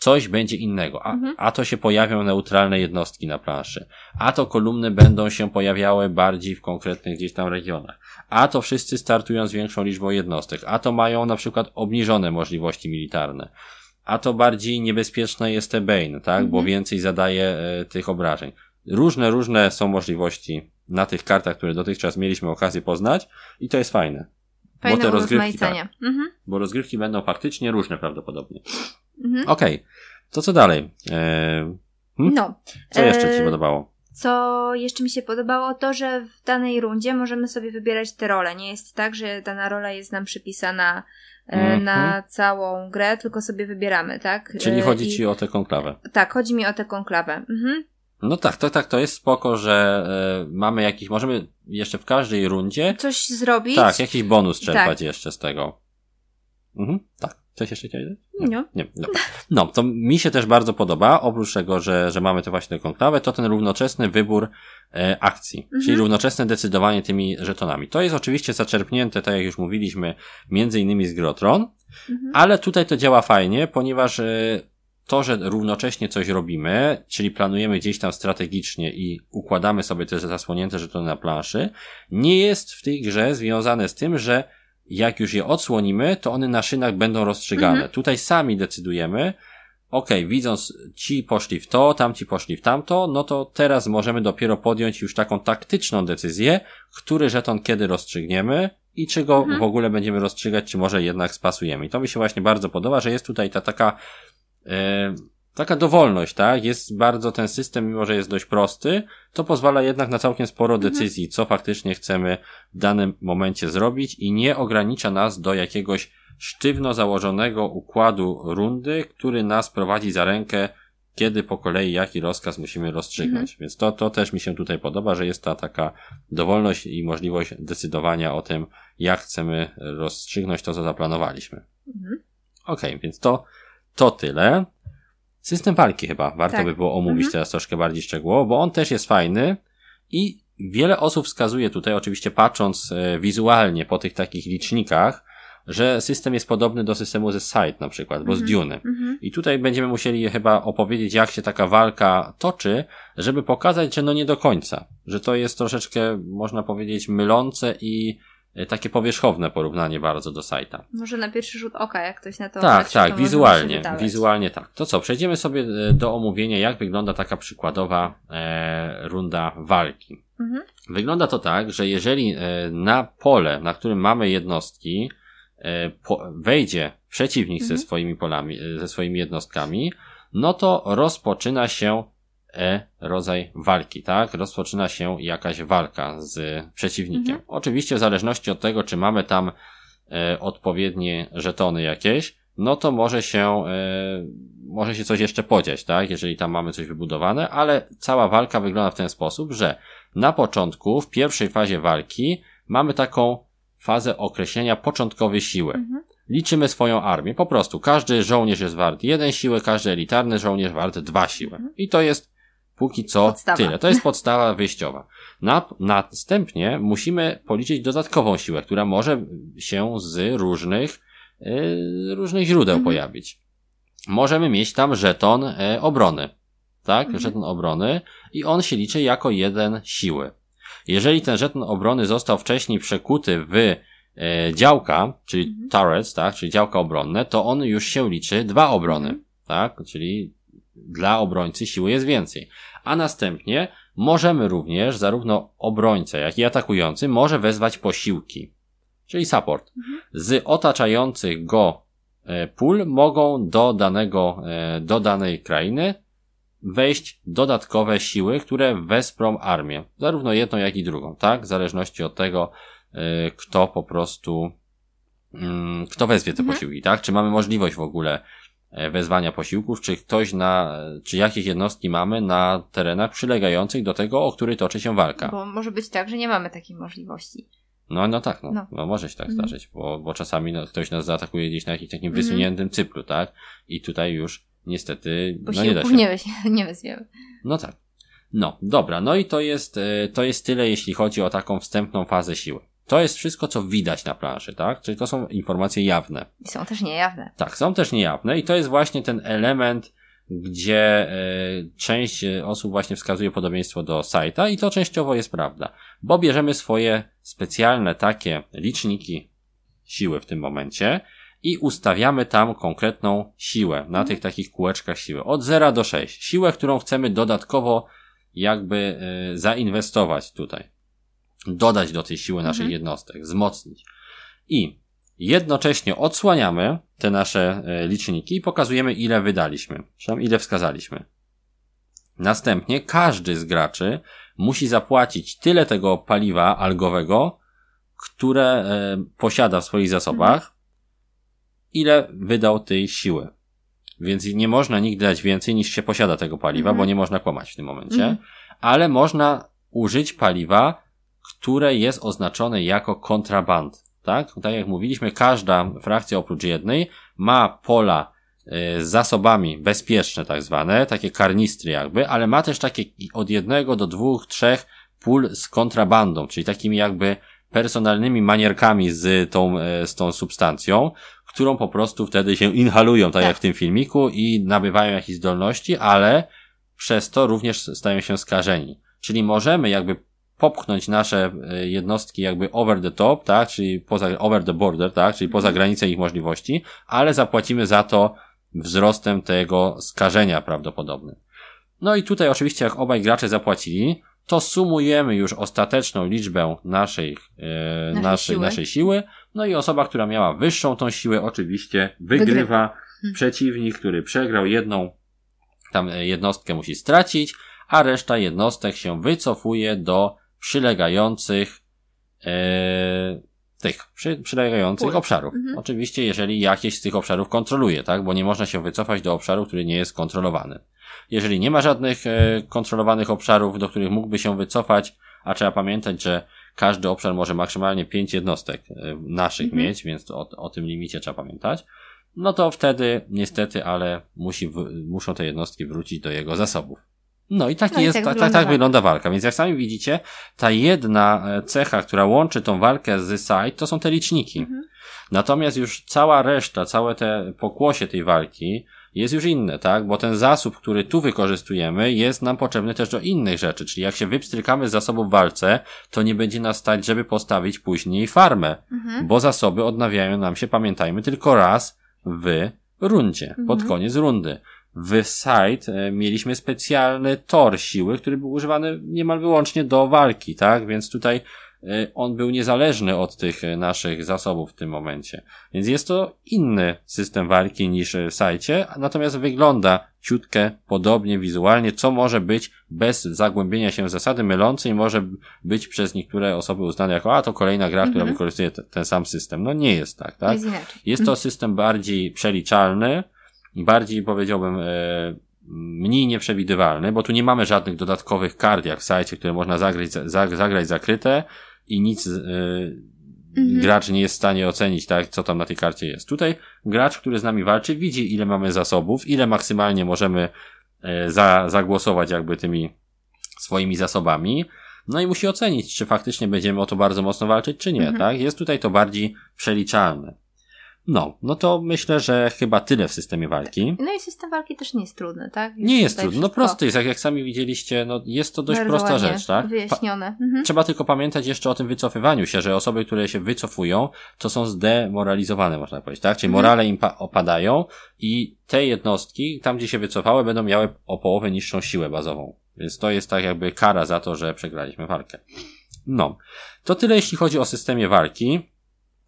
coś będzie innego, a, mhm. a to się pojawią neutralne jednostki na planszy, a to kolumny będą się pojawiały bardziej w konkretnych gdzieś tam regionach, a to wszyscy startują z większą liczbą jednostek, a to mają na przykład obniżone możliwości militarne, a to bardziej niebezpieczne jest te Bane, tak, mhm. bo więcej zadaje e, tych obrażeń. Różne, różne są możliwości na tych kartach, które dotychczas mieliśmy okazję poznać i to jest fajne. Fajne bo te rozgrywki, tak, mhm. bo rozgrywki będą faktycznie różne prawdopodobnie. Mhm. Okej, okay. to co dalej? Eee, hmm? No. Co jeszcze Ci się e, podobało? Co jeszcze mi się podobało, to że w danej rundzie możemy sobie wybierać te role. Nie jest tak, że dana rola jest nam przypisana mm -hmm. na całą grę, tylko sobie wybieramy, tak? Czyli e, chodzi I... Ci o tę konklawę. Tak, chodzi mi o tę konklawę. Mhm. No tak, to tak, to jest spoko, że y, mamy jakiś, możemy jeszcze w każdej rundzie coś zrobić. Tak, jakiś bonus czerpać tak. jeszcze z tego. Mhm, tak. Coś jeszcze chciałeś Nie. Nie. nie. No. no, to mi się też bardzo podoba, oprócz tego, że, że mamy te właśnie konklawę, to ten równoczesny wybór e, akcji, mhm. czyli równoczesne decydowanie tymi żetonami. To jest oczywiście zaczerpnięte, tak jak już mówiliśmy, między innymi z Grotron, mhm. ale tutaj to działa fajnie, ponieważ e, to, że równocześnie coś robimy, czyli planujemy gdzieś tam strategicznie i układamy sobie te zasłonięte żetony na planszy, nie jest w tej grze związane z tym, że jak już je odsłonimy, to one na szynach będą rozstrzygane. Mhm. Tutaj sami decydujemy, ok, widząc ci poszli w to, tamci poszli w tamto, no to teraz możemy dopiero podjąć już taką taktyczną decyzję, który żeton kiedy rozstrzygniemy i czy go mhm. w ogóle będziemy rozstrzygać, czy może jednak spasujemy. I to mi się właśnie bardzo podoba, że jest tutaj ta taka e, taka dowolność, tak? Jest bardzo ten system, mimo że jest dość prosty, to pozwala jednak na całkiem sporo mhm. decyzji, co faktycznie chcemy w danym momencie zrobić i nie ogranicza nas do jakiegoś sztywno założonego układu rundy, który nas prowadzi za rękę, kiedy po kolei jaki rozkaz musimy rozstrzygnąć. Mhm. Więc to, to też mi się tutaj podoba, że jest ta taka dowolność i możliwość decydowania o tym, jak chcemy rozstrzygnąć to, co zaplanowaliśmy. Mhm. Okej, okay, więc to, to tyle. System walki chyba warto tak. by było omówić mhm. teraz troszkę bardziej szczegółowo, bo on też jest fajny i wiele osób wskazuje tutaj, oczywiście patrząc e, wizualnie po tych takich licznikach, że system jest podobny do systemu ze Side na przykład, bo z mhm. Dune. Mhm. I tutaj będziemy musieli chyba opowiedzieć, jak się taka walka toczy, żeby pokazać, że no nie do końca. Że to jest troszeczkę, można powiedzieć, mylące i takie powierzchowne porównanie bardzo do sajta. Może na pierwszy rzut oka, jak ktoś na to Tak, patrzy, tak, wizualnie, wizualnie tak. To co, przejdziemy sobie e, do omówienia, jak wygląda taka przykładowa e, runda walki. Mhm. Wygląda to tak, że jeżeli e, na pole, na którym mamy jednostki, e, po, wejdzie przeciwnik mhm. ze swoimi polami, e, ze swoimi jednostkami, no to rozpoczyna się E rodzaj walki, tak? Rozpoczyna się jakaś walka z przeciwnikiem. Mhm. Oczywiście w zależności od tego, czy mamy tam e, odpowiednie żetony jakieś, no to może się, e, może się coś jeszcze podziać, tak? Jeżeli tam mamy coś wybudowane, ale cała walka wygląda w ten sposób, że na początku, w pierwszej fazie walki, mamy taką fazę określenia początkowej siły. Mhm. Liczymy swoją armię. Po prostu każdy żołnierz jest wart jeden siły, każdy elitarny żołnierz wart dwa siły. Mhm. I to jest Póki co podstawa. tyle. To jest podstawa wyjściowa. Na, następnie musimy policzyć dodatkową siłę, która może się z różnych, yy, różnych źródeł mhm. pojawić. Możemy mieć tam żeton yy, obrony. Tak? Mhm. Żeton obrony i on się liczy jako jeden siły. Jeżeli ten żeton obrony został wcześniej przekuty w e, działka, czyli mhm. turrets, tak, czyli działka obronne, to on już się liczy dwa obrony, mhm. tak, czyli dla obrońcy siły jest więcej. A następnie możemy również, zarówno obrońca, jak i atakujący, może wezwać posiłki, czyli support. Mhm. Z otaczających go e, pól mogą do danego, e, do danej krainy wejść dodatkowe siły, które wesprą armię. Zarówno jedną, jak i drugą, tak? W zależności od tego, e, kto po prostu, mm, kto wezwie te mhm. posiłki, tak? Czy mamy możliwość w ogóle wezwania posiłków, czy ktoś na, czy jakieś jednostki mamy na terenach przylegających do tego, o który toczy się walka. Bo może być tak, że nie mamy takiej możliwości. No, no tak, no. no. no może się tak mm. zdarzyć, bo, bo czasami no, ktoś nas zaatakuje gdzieś na jakimś takim mm. wysuniętym cyplu, tak? I tutaj już niestety no nie da się. Nie, nie wezwiemy. No tak. No, dobra, no i to jest, e, to jest tyle, jeśli chodzi o taką wstępną fazę siły. To jest wszystko, co widać na planszy, tak? Czyli to są informacje jawne. I są też niejawne. Tak, są też niejawne i to jest właśnie ten element, gdzie y, część osób właśnie wskazuje podobieństwo do sajta i to częściowo jest prawda, bo bierzemy swoje specjalne takie liczniki siły w tym momencie i ustawiamy tam konkretną siłę na tych takich kółeczkach siły od 0 do 6. Siłę, którą chcemy dodatkowo jakby y, zainwestować tutaj dodać do tej siły naszych mhm. jednostek, wzmocnić. I jednocześnie odsłaniamy te nasze e, liczniki i pokazujemy ile wydaliśmy, ile wskazaliśmy. Następnie każdy z graczy musi zapłacić tyle tego paliwa algowego, które e, posiada w swoich zasobach, ile wydał tej siły. Więc nie można nigdy dać więcej niż się posiada tego paliwa, mhm. bo nie można kłamać w tym momencie, mhm. ale można użyć paliwa które jest oznaczone jako kontraband. Tak? Tak jak mówiliśmy, każda frakcja oprócz jednej ma pola y, z zasobami bezpieczne, tak zwane, takie karnistry jakby, ale ma też takie od jednego do dwóch, trzech pól z kontrabandą, czyli takimi jakby personalnymi manierkami z tą, e, z tą substancją, którą po prostu wtedy się inhalują, tak, tak. jak w tym filmiku i nabywają jakieś zdolności, ale przez to również stają się skażeni. Czyli możemy jakby popchnąć nasze e, jednostki jakby over the top, tak, czyli poza, over the border, tak, czyli poza mhm. granicę ich możliwości, ale zapłacimy za to wzrostem tego skażenia prawdopodobnym. No i tutaj oczywiście jak obaj gracze zapłacili, to sumujemy już ostateczną liczbę naszej, e, naszej, naszej, siły. naszej siły, no i osoba, która miała wyższą tą siłę oczywiście wygrywa. wygrywa. Hmm. Przeciwnik, który przegrał jedną tam e, jednostkę musi stracić, a reszta jednostek się wycofuje do przylegających e, tych przy, przylegających obszarów. Mhm. Oczywiście, jeżeli jakieś z tych obszarów kontroluje, tak? Bo nie można się wycofać do obszaru, który nie jest kontrolowany. Jeżeli nie ma żadnych e, kontrolowanych obszarów, do których mógłby się wycofać, a trzeba pamiętać, że każdy obszar może maksymalnie pięć jednostek e, naszych mhm. mieć, więc o, o tym limicie trzeba pamiętać. No to wtedy niestety, ale musi, w, muszą te jednostki wrócić do jego zasobów. No i taki no jest, i tak, tak, tak wygląda walka. Więc jak sami widzicie, ta jedna e, cecha, która łączy tą walkę z side, to są te liczniki. Mhm. Natomiast już cała reszta, całe te pokłosie tej walki jest już inne, tak? Bo ten zasób, który tu wykorzystujemy, jest nam potrzebny też do innych rzeczy. Czyli jak się wypstrykamy z zasobów w walce, to nie będzie nas stać, żeby postawić później farmę. Mhm. Bo zasoby odnawiają nam się, pamiętajmy, tylko raz w rundzie, mhm. pod koniec rundy w site e, mieliśmy specjalny tor siły, który był używany niemal wyłącznie do walki, tak? Więc tutaj e, on był niezależny od tych e, naszych zasobów w tym momencie. Więc jest to inny system walki niż w sajcie, natomiast wygląda ciutkę podobnie wizualnie, co może być bez zagłębienia się w zasady mylącej, może być przez niektóre osoby uznane jako, a to kolejna gra, która mhm. wykorzystuje ten sam system. No nie jest tak, tak? Jest, jest to system bardziej przeliczalny, bardziej powiedziałbym e, mniej nieprzewidywalny, bo tu nie mamy żadnych dodatkowych kart jak w sajcie, które można zagrać, zagrać zakryte i nic e, mhm. gracz nie jest w stanie ocenić, tak, co tam na tej karcie jest. Tutaj gracz, który z nami walczy, widzi ile mamy zasobów, ile maksymalnie możemy e, za, zagłosować jakby tymi swoimi zasobami, no i musi ocenić, czy faktycznie będziemy o to bardzo mocno walczyć, czy nie, mhm. tak? Jest tutaj to bardziej przeliczalne. No, no to myślę, że chyba tyle w systemie walki. No i system walki też nie jest trudny, tak? Jest nie jest trudny, no prosty jest, jak, jak sami widzieliście, no jest to dość Bardzo prosta rzecz, tak? Wyjaśnione. Mhm. Trzeba tylko pamiętać jeszcze o tym wycofywaniu się, że osoby, które się wycofują, to są zdemoralizowane, można powiedzieć, tak? Czyli mhm. morale im opadają i te jednostki, tam gdzie się wycofały, będą miały o połowę niższą siłę bazową. Więc to jest tak jakby kara za to, że przegraliśmy walkę. No. To tyle jeśli chodzi o systemie walki.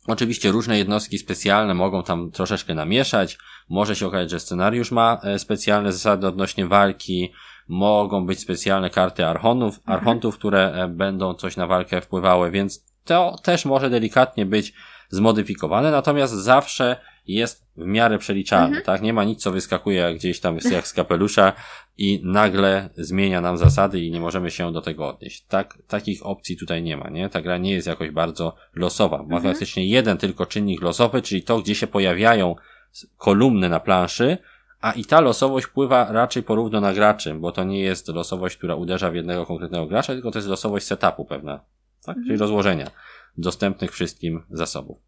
Oczywiście różne jednostki specjalne mogą tam troszeczkę namieszać. Może się okazać, że scenariusz ma e, specjalne zasady odnośnie walki. Mogą być specjalne karty archonów, mhm. archontów, które e, będą coś na walkę wpływały, więc to też może delikatnie być zmodyfikowane, natomiast zawsze jest w miarę przeliczalny, mhm. tak? Nie ma nic, co wyskakuje gdzieś tam jak z kapelusza i nagle zmienia nam zasady i nie możemy się do tego odnieść. Tak, takich opcji tutaj nie ma, nie? Ta gra nie jest jakoś bardzo losowa. Ma mhm. faktycznie jeden tylko czynnik losowy, czyli to, gdzie się pojawiają kolumny na planszy, a i ta losowość pływa raczej porówno na graczy, bo to nie jest losowość, która uderza w jednego konkretnego gracza, tylko to jest losowość setupu pewna, tak? Mhm. Czyli rozłożenia dostępnych wszystkim zasobów.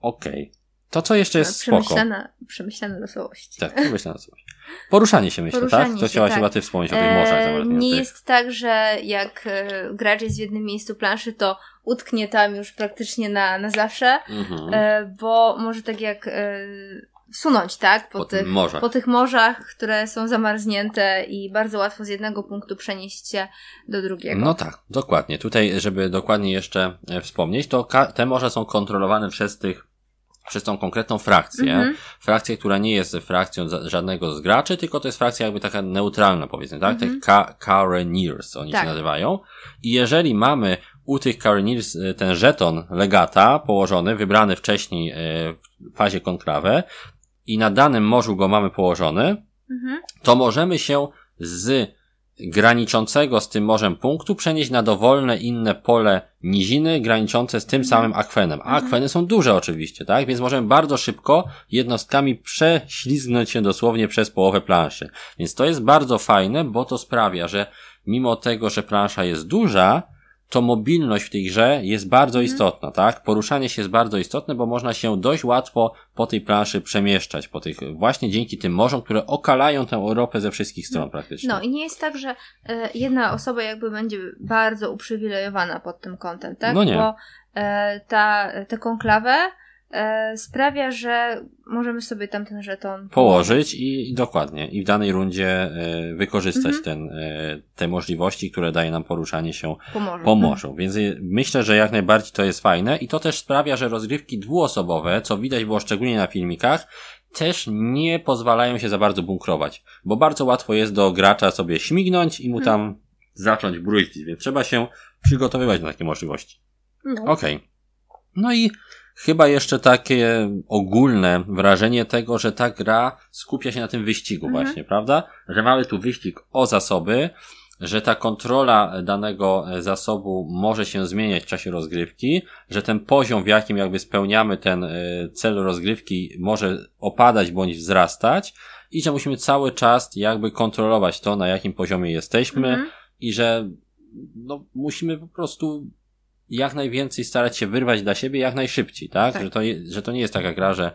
Okej. Okay. To, co jeszcze jest przemyślana, spoko. Przemyślana losowość. Tak, przemyślana losowość. Poruszanie się myślę, Poruszanie tak? To chciałaś tak. chyba ty wspomnieć o tych morzach. E, nie jest tak, że jak e, gracz jest w jednym miejscu planszy, to utknie tam już praktycznie na, na zawsze, mhm. e, bo może tak jak e, sunąć, tak? Po, po, tych, morzach. po tych morzach, które są zamarznięte i bardzo łatwo z jednego punktu przenieść się do drugiego. No tak, dokładnie. Tutaj, żeby dokładnie jeszcze e, wspomnieć, to te morze są kontrolowane przez tych przez tą konkretną frakcję. -hmm. Frakcję, która nie jest frakcją żadnego z graczy, tylko to jest frakcja jakby taka neutralna, powiedzmy, tak? -hmm. Te Careniers oni tak. się nazywają. I jeżeli mamy u tych Careniers e, ten żeton legata położony, wybrany wcześniej e, w fazie konklawę i na danym morzu go mamy położony, -hmm. to możemy się z graniczącego z tym morzem punktu przenieść na dowolne inne pole niziny graniczące z tym mhm. samym akwenem. A mhm. akweny są duże oczywiście, tak? Więc możemy bardzo szybko jednostkami prześlizgnąć się dosłownie przez połowę planszy. Więc to jest bardzo fajne, bo to sprawia, że mimo tego, że plansza jest duża, to mobilność w tej grze jest bardzo mhm. istotna, tak? Poruszanie się jest bardzo istotne, bo można się dość łatwo po tej planszy przemieszczać, po tych, właśnie dzięki tym morzom, które okalają tę Europę ze wszystkich stron praktycznie. No i nie jest tak, że e, jedna osoba jakby będzie bardzo uprzywilejowana pod tym kątem, tak? No nie. Bo e, ta, te konklawę sprawia, że możemy sobie tam ten żeton położyć i, i dokładnie i w danej rundzie e, wykorzystać mhm. ten, e, te możliwości, które daje nam poruszanie się po morzu. Mhm. Więc e, myślę, że jak najbardziej to jest fajne i to też sprawia, że rozgrywki dwuosobowe, co widać było szczególnie na filmikach, też nie pozwalają się za bardzo bunkrować, bo bardzo łatwo jest do gracza sobie śmignąć i mu mhm. tam zacząć bruździć, więc trzeba się przygotowywać na takie możliwości. No. Okej. Okay. No i chyba jeszcze takie ogólne wrażenie tego, że ta gra skupia się na tym wyścigu mhm. właśnie, prawda? Że mamy tu wyścig o zasoby, że ta kontrola danego zasobu może się zmieniać w czasie rozgrywki, że ten poziom, w jakim jakby spełniamy ten e, cel rozgrywki może opadać bądź wzrastać i że musimy cały czas jakby kontrolować to, na jakim poziomie jesteśmy mhm. i że no, musimy po prostu jak najwięcej starać się wyrwać dla siebie jak najszybciej, tak? tak. Że, to że to nie jest taka gra, że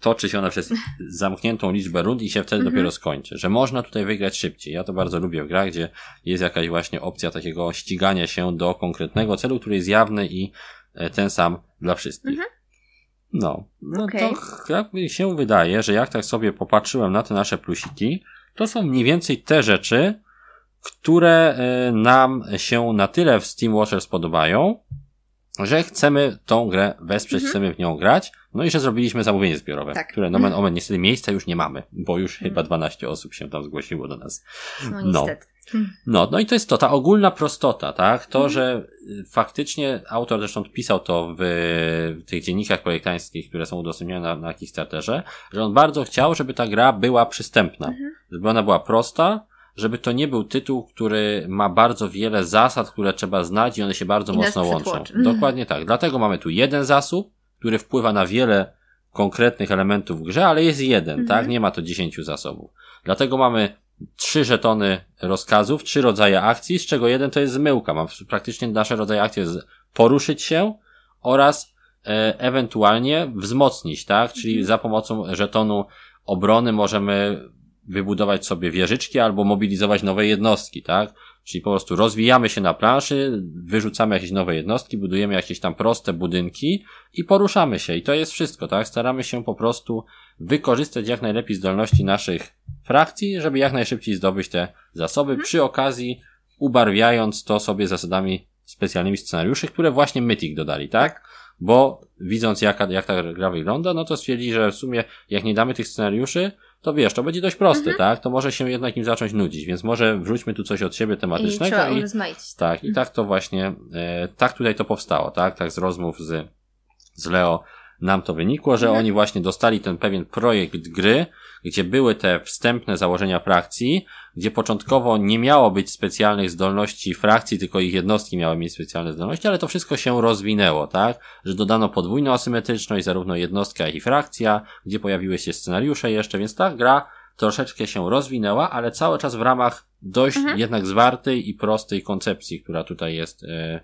toczy się ona przez zamkniętą liczbę rund i się wtedy -hmm. dopiero skończy. Że można tutaj wygrać szybciej. Ja to bardzo lubię w grach, gdzie jest jakaś właśnie opcja takiego ścigania się do konkretnego celu, który jest jawny i e, ten sam dla wszystkich. -hmm. No, no okay. to jak mi się wydaje, że jak tak sobie popatrzyłem na te nasze plusiki, to są mniej więcej te rzeczy, które e, nam się na tyle w Steam Watchers podobają, że chcemy tą grę wesprzeć, mhm. chcemy w nią grać, no i że zrobiliśmy zamówienie zbiorowe, tak. które nomen mhm. omen niestety miejsca już nie mamy, bo już mhm. chyba 12 osób się tam zgłosiło do nas. No, niestety. No. no, no i to jest to, ta ogólna prostota, tak? To, mhm. że y, faktycznie autor zresztą pisał to w, w tych dziennikach projektańskich, które są udostępnione na, na Kickstarterze, że on bardzo chciał, żeby ta gra była przystępna, mhm. żeby ona była prosta, żeby to nie był tytuł, który ma bardzo wiele zasad, które trzeba znać i one się bardzo I mocno łączą. Mhm. Dokładnie tak. Dlatego mamy tu jeden zasób, który wpływa na wiele konkretnych elementów w grze, ale jest jeden, mhm. tak? Nie ma to dziesięciu zasobów. Dlatego mamy trzy żetony rozkazów, trzy rodzaje akcji, z czego jeden to jest zmyłka. Mam praktycznie nasze rodzaje akcji jest poruszyć się oraz e, ewentualnie wzmocnić, tak? Czyli mhm. za pomocą żetonu obrony możemy wybudować sobie wieżyczki albo mobilizować nowe jednostki, tak? Czyli po prostu rozwijamy się na planszy, wyrzucamy jakieś nowe jednostki, budujemy jakieś tam proste budynki i poruszamy się. I to jest wszystko, tak? Staramy się po prostu wykorzystać jak najlepiej zdolności naszych frakcji, żeby jak najszybciej zdobyć te zasoby, mhm. przy okazji ubarwiając to sobie zasadami specjalnymi scenariuszy, które właśnie Mythic dodali, tak? Bo widząc jaka, jak ta gra wygląda, no to stwierdzi, że w sumie jak nie damy tych scenariuszy, to wiesz, to będzie dość proste, mhm. tak? To może się jednak im zacząć nudzić, więc może wrzućmy tu coś od siebie tematycznego. I, i tak, i tak to właśnie, e, tak tutaj to powstało, tak? Tak z rozmów z, z Leo nam to wynikło, że mhm. oni właśnie dostali ten pewien projekt gry, gdzie były te wstępne założenia frakcji, gdzie początkowo nie miało być specjalnych zdolności frakcji, tylko ich jednostki miały mieć specjalne zdolności, ale to wszystko się rozwinęło, tak? Że dodano podwójną asymetryczność, zarówno jednostka, jak i frakcja, gdzie pojawiły się scenariusze jeszcze, więc ta gra troszeczkę się rozwinęła, ale cały czas w ramach dość mhm. jednak zwartej i prostej koncepcji, która tutaj jest e,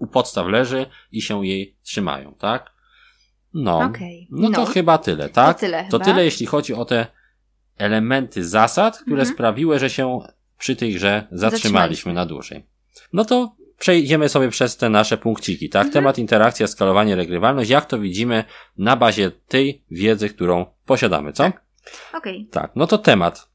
u podstaw leży i się jej trzymają, tak? No. Okay. No, no to chyba tyle, tak? To tyle, to tyle jeśli chodzi o te elementy zasad, które mhm. sprawiły, że się przy tej grze zatrzymaliśmy na dłużej. No to przejdziemy sobie przez te nasze punkciki, tak? Mhm. Temat interakcja, skalowanie, regrywalność, jak to widzimy na bazie tej wiedzy, którą posiadamy, co? Tak. Okej. Okay. Tak, no to temat.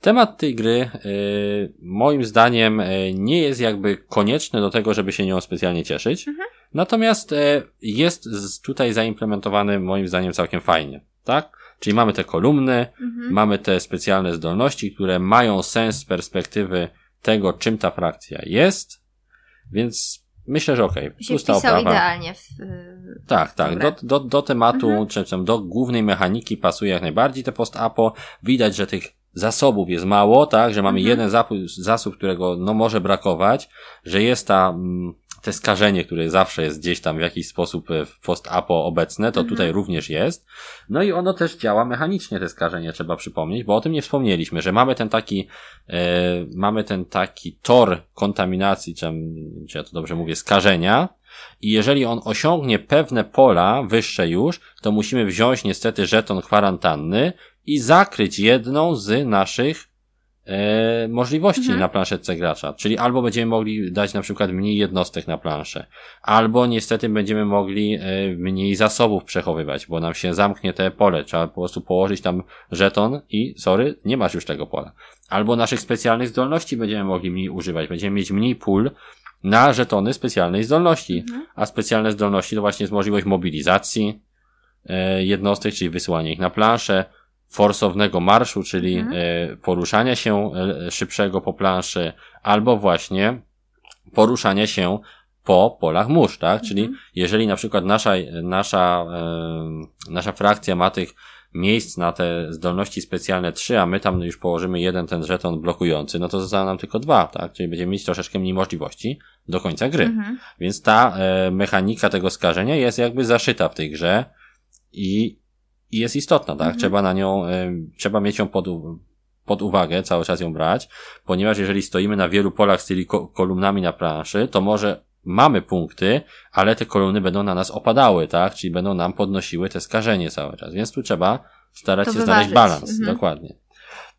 Temat tej gry, yy, moim zdaniem, yy, nie jest jakby konieczny do tego, żeby się nią specjalnie cieszyć. Mhm. Natomiast yy, jest tutaj zaimplementowany, moim zdaniem, całkiem fajnie, tak? Czyli mamy te kolumny, mhm. mamy te specjalne zdolności, które mają sens z perspektywy tego, czym ta frakcja jest, więc myślę, że okej. Okay. Się oprawa. idealnie w, Tak, tak. Do, do, do tematu, mhm. czy do głównej mechaniki pasuje jak najbardziej te post-apo. Widać, że tych zasobów jest mało, tak, że mamy mhm. jeden zasób, zasób, którego no może brakować, że jest ta mm, te skażenie, które zawsze jest gdzieś tam w jakiś sposób e, w post-apo obecne, to mhm. tutaj również jest. No i ono też działa mechanicznie, te skażenie, trzeba przypomnieć, bo o tym nie wspomnieliśmy, że mamy ten taki, e, mamy ten taki tor kontaminacji, czy, czy ja to dobrze mówię, skażenia, i jeżeli on osiągnie pewne pola wyższe już, to musimy wziąć niestety żeton kwarantanny i zakryć jedną z naszych e, możliwości mhm. na planszetce gracza. Czyli albo będziemy mogli dać na przykład mniej jednostek na planszę, albo niestety będziemy mogli e, mniej zasobów przechowywać, bo nam się zamknie te pole. Trzeba po prostu położyć tam żeton i sorry, nie masz już tego pola. Albo naszych specjalnych zdolności będziemy mogli mniej używać. Będziemy mieć mniej pól na żetony specjalnej zdolności. Mhm. A specjalne zdolności to właśnie jest możliwość mobilizacji e, jednostek, czyli wysyłanie ich na planszę, forsownego marszu, czyli mhm. E, poruszania się e, szybszego po planszy, albo właśnie poruszania się po polach mórz, tak? Mhm. Czyli jeżeli na przykład nasza, nasza, e, nasza frakcja ma tych miejsc na te zdolności specjalne trzy, a my tam już położymy jeden ten żeton blokujący, no to zostaną nam tylko dwa, tak? Czyli będziemy mieć troszeczkę mniej możliwości do końca gry. Mhm. Więc ta e, mechanika tego skażenia jest jakby zaszyta w tej grze i i jest istotna, tak? Mhm. Trzeba na nią, y, trzeba mieć ją pod, pod uwagę, cały czas ją brać, ponieważ jeżeli stoimy na wielu polach z tymi kolumnami na planszy, to może mamy punkty, ale te kolumny będą na nas opadały, tak? Czyli będą nam podnosiły te skażenie cały czas. Więc tu trzeba starać to się wyważyć. znaleźć balans. Mhm. Dokładnie.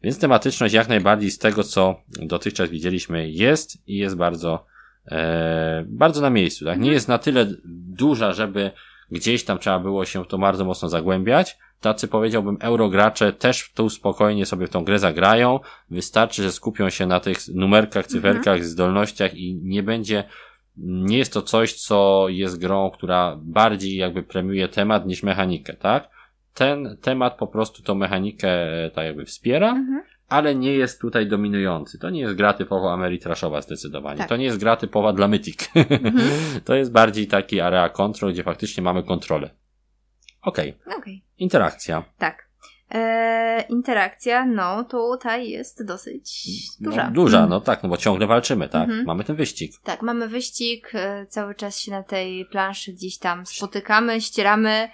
Więc tematyczność jak najbardziej z tego, co dotychczas widzieliśmy, jest i jest bardzo, e, bardzo na miejscu, tak? Mhm. Nie jest na tyle duża, żeby gdzieś tam trzeba było się w to bardzo mocno zagłębiać. Tacy powiedziałbym eurogracze też tu spokojnie sobie w tą grę zagrają. Wystarczy, że skupią się na tych numerkach, cyferkach, mhm. zdolnościach i nie będzie, nie jest to coś, co jest grą, która bardziej jakby premiuje temat niż mechanikę, tak? Ten temat po prostu tą mechanikę e, tak jakby wspiera, mhm ale nie jest tutaj dominujący. To nie jest gra typowo Ameritraszowa zdecydowanie. Tak. To nie jest gra typowa dla Mythic. Mhm. to jest bardziej taki area control, gdzie faktycznie mamy kontrolę. Okej. Okay. okay. Interakcja. Tak. Eee, interakcja, no tutaj jest dosyć duża. No, duża, mhm. no tak, no bo ciągle walczymy, tak? Mhm. Mamy ten wyścig. Tak, mamy wyścig, e, cały czas się na tej planszy gdzieś tam spotykamy, ścieramy.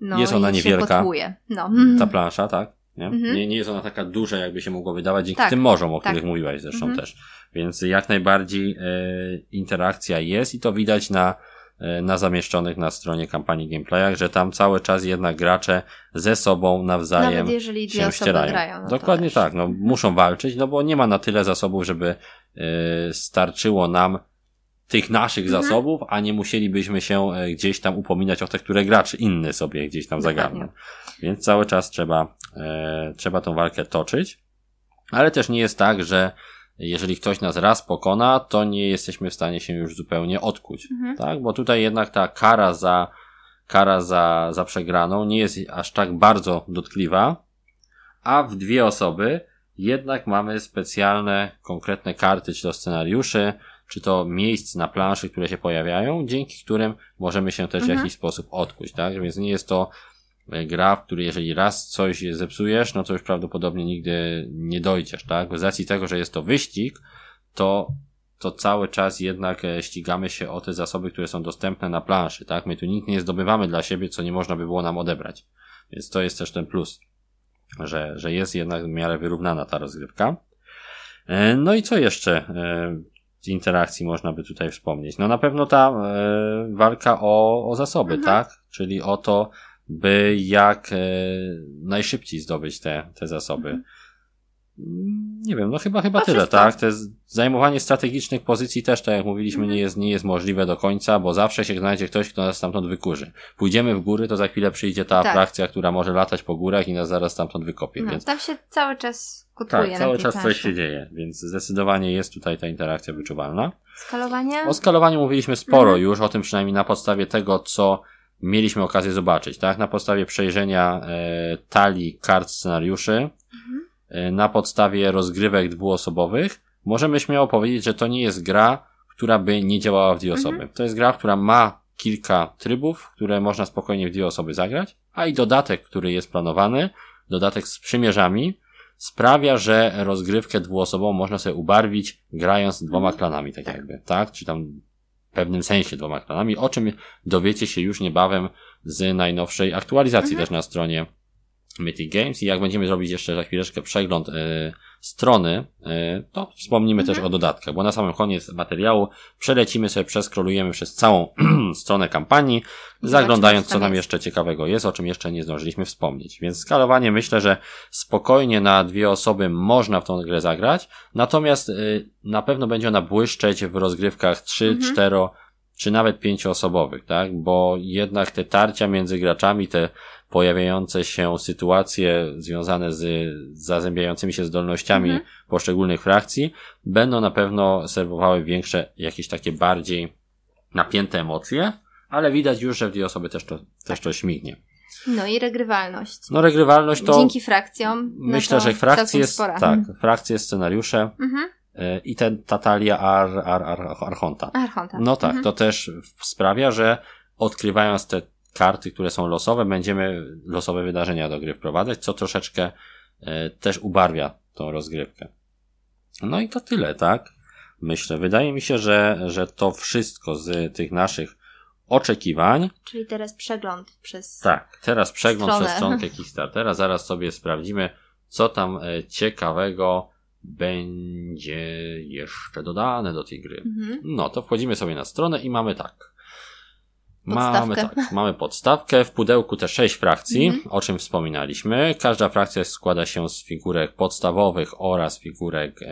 No, jest ona niewielka. No. Ta plansza, tak? Nie? Mhm. nie? Nie jest ona taka duża, jakby się mogło wydawać, dzięki tak. tym morzom, o tak. których mówiłaś zresztą mhm. też. Więc jak najbardziej e, interakcja jest i to widać na e, na zamieszczonych na stronie kampanii gameplayach, że tam cały czas jednak gracze ze sobą nawzajem Nawet jeżeli dwie się ścierają. Grają, no Dokładnie tak, no muszą walczyć, no bo nie ma na tyle zasobów, żeby yy, starczyło nam tych naszych mhm. zasobów, a nie musielibyśmy się e, gdzieś tam upominać o te, które gracz inny sobie gdzieś tam zagarną. Więc cały czas trzeba, e, trzeba tą walkę toczyć. Ale też nie jest tak, że jeżeli ktoś nas raz pokona, to nie jesteśmy w stanie się już zupełnie odkuć. Mhm. Tak? Bo tutaj jednak ta kara za, kara za, za przegraną nie jest aż tak bardzo dotkliwa, a w dwie osoby jednak mamy specjalne, konkretne karty, czy to scenariuszy, czy to miejsc na planszy, które się pojawiają, dzięki którym możemy się też mhm. w jakiś sposób odkuć, tak? Więc nie jest to gra, w której jeżeli raz coś zepsujesz, no to już prawdopodobnie nigdy nie dojdziesz, tak? Z racji tego, że jest to wyścig, to to cały czas jednak e, ścigamy się o te zasoby, które są dostępne na planszy, tak? My tu nikt nie zdobywamy dla siebie, co nie można by było nam odebrać. Więc to jest też ten plus, że, że jest jednak w miarę wyrównana ta rozgrywka. E, no i co jeszcze? z interakcji można by tutaj wspomnieć? No na pewno ta e, walka o, o zasoby, mhm. tak? Czyli o to, by jak e, najszybciej zdobyć te, te zasoby. Mhm. Nie wiem, no chyba, chyba tyle, tak? Te zajmowanie strategicznych pozycji też, tak jak mówiliśmy, mhm. nie, jest, nie jest możliwe do końca, bo zawsze się znajdzie ktoś, kto nas stamtąd wykurzy. Pójdziemy w góry, to za chwilę przyjdzie ta tak. frakcja, która może latać po górach i nas zaraz stamtąd wykopie. No, więc... Tam się cały czas kutuje. Tak, cały czas coś się dzieje, więc zdecydowanie jest tutaj ta interakcja wyczuwalna. Skalowanie? O skalowaniu mówiliśmy sporo mhm. już, o tym przynajmniej na podstawie tego, co mieliśmy okazję zobaczyć, tak? Na podstawie przejrzenia e, talii kart scenariuszy, mhm E, na podstawie rozgrywek dwuosobowych, możemy śmiało powiedzieć, że to nie jest gra, która by nie działała w dwie mhm. osoby. To jest gra, która ma kilka trybów, które można spokojnie w dwie osoby zagrać, a i dodatek, który jest planowany, dodatek z przymierzami, sprawia, że rozgrywkę dwuosobową można sobie ubarwić grając dwoma mhm. klanami, tak jakby, tak? Czy tam pewnym sensie dwoma klanami, o czym dowiecie się już niebawem z najnowszej aktualizacji mhm. też na stronie Mythic Games i jak będziemy robić jeszcze za chwileczkę przegląd y, strony, y, to wspomnimy mhm. też o dodatkach, bo na samym koniec materiału przelecimy sobie, przeskrolujemy przez całą stronę kampanii, zaglądając co nam jeszcze ciekawego jest, o czym jeszcze nie zdążyliśmy wspomnieć. Więc skalowanie myślę, że spokojnie na dwie osoby można w tą grę zagrać, natomiast y, na pewno będzie ona błyszczeć w rozgrywkach 3, mhm. 4 czy nawet pięcioosobowych, tak? Bo jednak te tarcia między graczami, te pojawiające się sytuacje związane z zazębiającymi się zdolnościami mhm. poszczególnych frakcji będą na pewno serwowały większe, jakieś takie bardziej napięte emocje, ale widać już, że w dwie osoby też to, też to śmignie. No i regrywalność. No regrywalność to... Dzięki frakcjom. No myślę, że frakcje jest, spora. tak, frakcje, scenariusze mhm. E, i ten, ta talia ar, ar, ar, Archonta. Archonta. No tak, mhm. to też sprawia, że odkrywając te karty, które są losowe, będziemy losowe wydarzenia do gry wprowadzać, co troszeczkę e, też ubarwia tą rozgrywkę. No i to tyle, tak? Myślę. Wydaje mi się, że, że to wszystko z tych naszych oczekiwań. Czyli teraz przegląd przez. Tak, teraz przegląd stronę. przez stronkę Kickstartera. Zaraz sobie sprawdzimy, co tam e, ciekawego będzie jeszcze dodane do tej gry. Mhm. No to wchodzimy sobie na stronę i mamy tak. Mamy, tak, mamy podstawkę, w pudełku te sześć frakcji, mm -hmm. o czym wspominaliśmy. Każda frakcja składa się z figurek podstawowych oraz figurek e,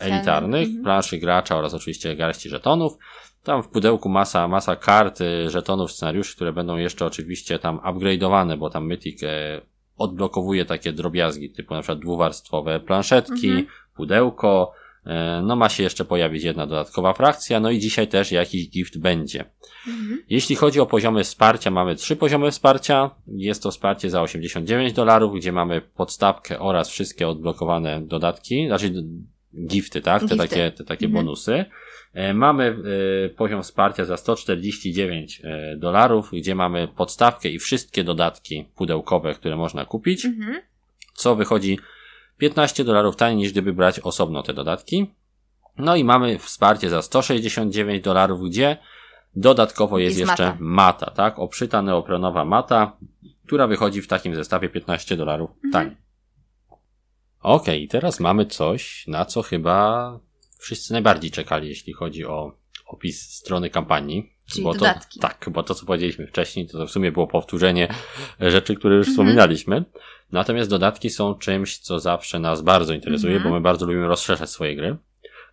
elitarnych, mm -hmm. planszy gracza oraz oczywiście garści żetonów. Tam w pudełku masa, masa kart, żetonów, scenariuszy, które będą jeszcze oczywiście tam upgrade'owane, bo tam Mythic e, odblokowuje takie drobiazgi, typu na przykład dwuwarstwowe planszetki, mm -hmm. pudełko, E, no ma się jeszcze pojawić jedna dodatkowa frakcja, no i dzisiaj też jakiś gift będzie. Mhm. Jeśli chodzi o poziomy wsparcia, mamy trzy poziomy wsparcia. Jest to wsparcie za 89 dolarów, gdzie mamy podstawkę oraz wszystkie odblokowane dodatki, znaczy gifty, tak? Te gifty. takie, te takie mhm. bonusy. E, mamy e, poziom wsparcia za 149 dolarów, gdzie mamy podstawkę i wszystkie dodatki pudełkowe, które można kupić. Mhm. Co wychodzi 15 dolarów taniej niż gdyby brać osobno te dodatki. No i mamy wsparcie za 169 dolarów, gdzie dodatkowo jest, jest jeszcze mata. mata, tak? Oprzyta neoprenowa mata, która wychodzi w takim zestawie 15 dolarów mhm. taniej. Okej, okay, teraz mamy coś, na co chyba wszyscy najbardziej czekali, jeśli chodzi o opis strony kampanii. Czyli bo dodatki. To, tak, bo to, co powiedzieliśmy wcześniej, to w sumie było powtórzenie rzeczy, które już mhm. wspominaliśmy. Natomiast dodatki są czymś, co zawsze nas bardzo interesuje, mhm. bo my bardzo lubimy rozszerzać swoje gry.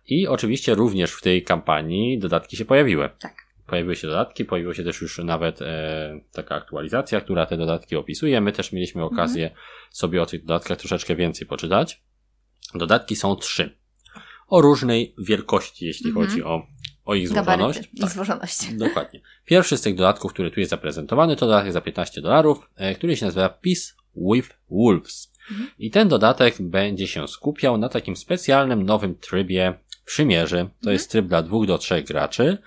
I oczywiście również w tej kampanii dodatki się pojawiły. Tak. Pojawiły się dodatki, pojawiła się też już nawet e, taka aktualizacja, która te dodatki opisuje. My też mieliśmy okazję mhm. sobie o tych dodatkach troszeczkę więcej poczytać. Dodatki są trzy. O różnej wielkości, jeśli mhm. chodzi o, o ich złożoność. I tak. złożoność. Dokładnie. Pierwszy z tych dodatków, który tu jest zaprezentowany, to dodatek za 15 dolarów, e, który się nazywa Peace with Wolves. Mhm. I ten dodatek będzie się skupiał na takim specjalnym nowym trybie przymierzy. To mhm. jest tryb dla dwóch do trzech graczy,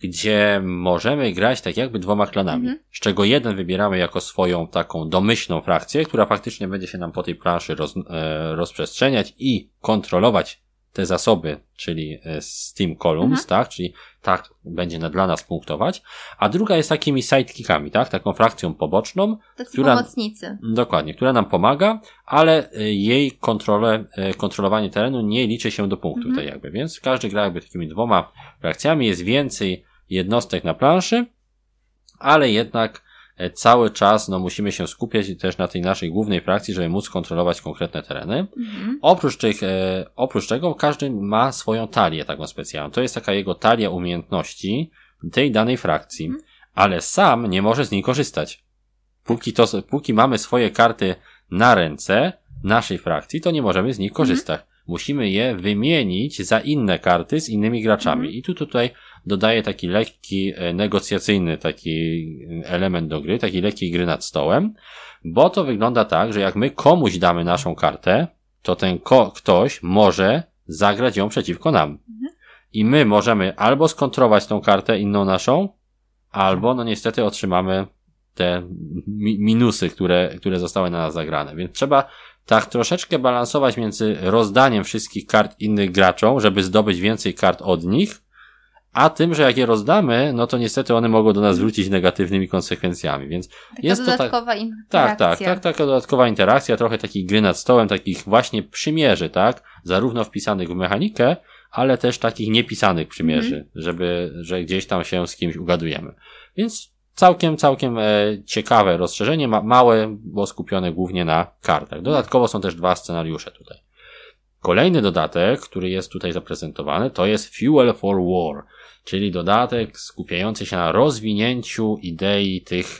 gdzie możemy grać tak jakby dwoma klanami, mhm. z czego jeden wybieramy jako swoją taką domyślną frakcję, która faktycznie będzie się nam po tej planszy roz, e, rozprzestrzeniać i kontrolować te zasoby, czyli e, Steam Columns, mhm. tak, czyli tak będzie dla nas punktować, a druga jest takimi sidekickami, tak, taką frakcją poboczną, Tacy która, pomocnicy. Dokładnie, która nam pomaga, ale e, jej kontrolę, e, kontrolowanie terenu nie liczy się do punktu, mhm. tak jakby, więc każdy gra jakby takimi dwoma frakcjami, jest więcej jednostek na planszy, ale jednak cały czas no, musimy się skupiać też na tej naszej głównej frakcji, żeby móc kontrolować konkretne tereny. Mhm. Oprócz, tych, e, oprócz tego każdy ma swoją talię taką specjalną. To jest taka jego talia umiejętności tej danej frakcji, mhm. ale sam nie może z niej korzystać. Póki, to, póki mamy swoje karty na ręce naszej frakcji, to nie możemy z nich korzystać. Mhm. Musimy je wymienić za inne karty z innymi graczami. Mhm. I tu tutaj dodaje taki lekki, e, negocjacyjny taki e, element do gry, taki lekki gry nad stołem, bo to wygląda tak, że jak my komuś damy naszą kartę, to ten ktoś może zagrać ją przeciwko nam. Mhm. I my możemy albo skontrować tą kartę inną naszą, albo no niestety otrzymamy te mi minusy, które, które zostały na nas zagrane. Więc trzeba tak troszeczkę balansować między rozdaniem wszystkich kart innych graczom, żeby zdobyć więcej kart od nich, a tym, że jak je rozdamy, no to niestety one mogą do nas wrócić negatywnymi konsekwencjami, więc taka jest to tak, interakcja. Tak, tak, tak, taka dodatkowa interakcja, trochę takich gry nad stołem, takich właśnie przymierzy, tak, zarówno wpisanych w mechanikę, ale też takich niepisanych przymierzy, -hmm. żeby, że gdzieś tam się z kimś ugadujemy. Więc całkiem, całkiem e, ciekawe rozszerzenie, ma, małe, bo skupione głównie na kartach. Dodatkowo są też dwa scenariusze tutaj. Kolejny dodatek, który jest tutaj zaprezentowany, to jest Fuel for War czyli dodatek skupiający się na rozwinięciu idei tych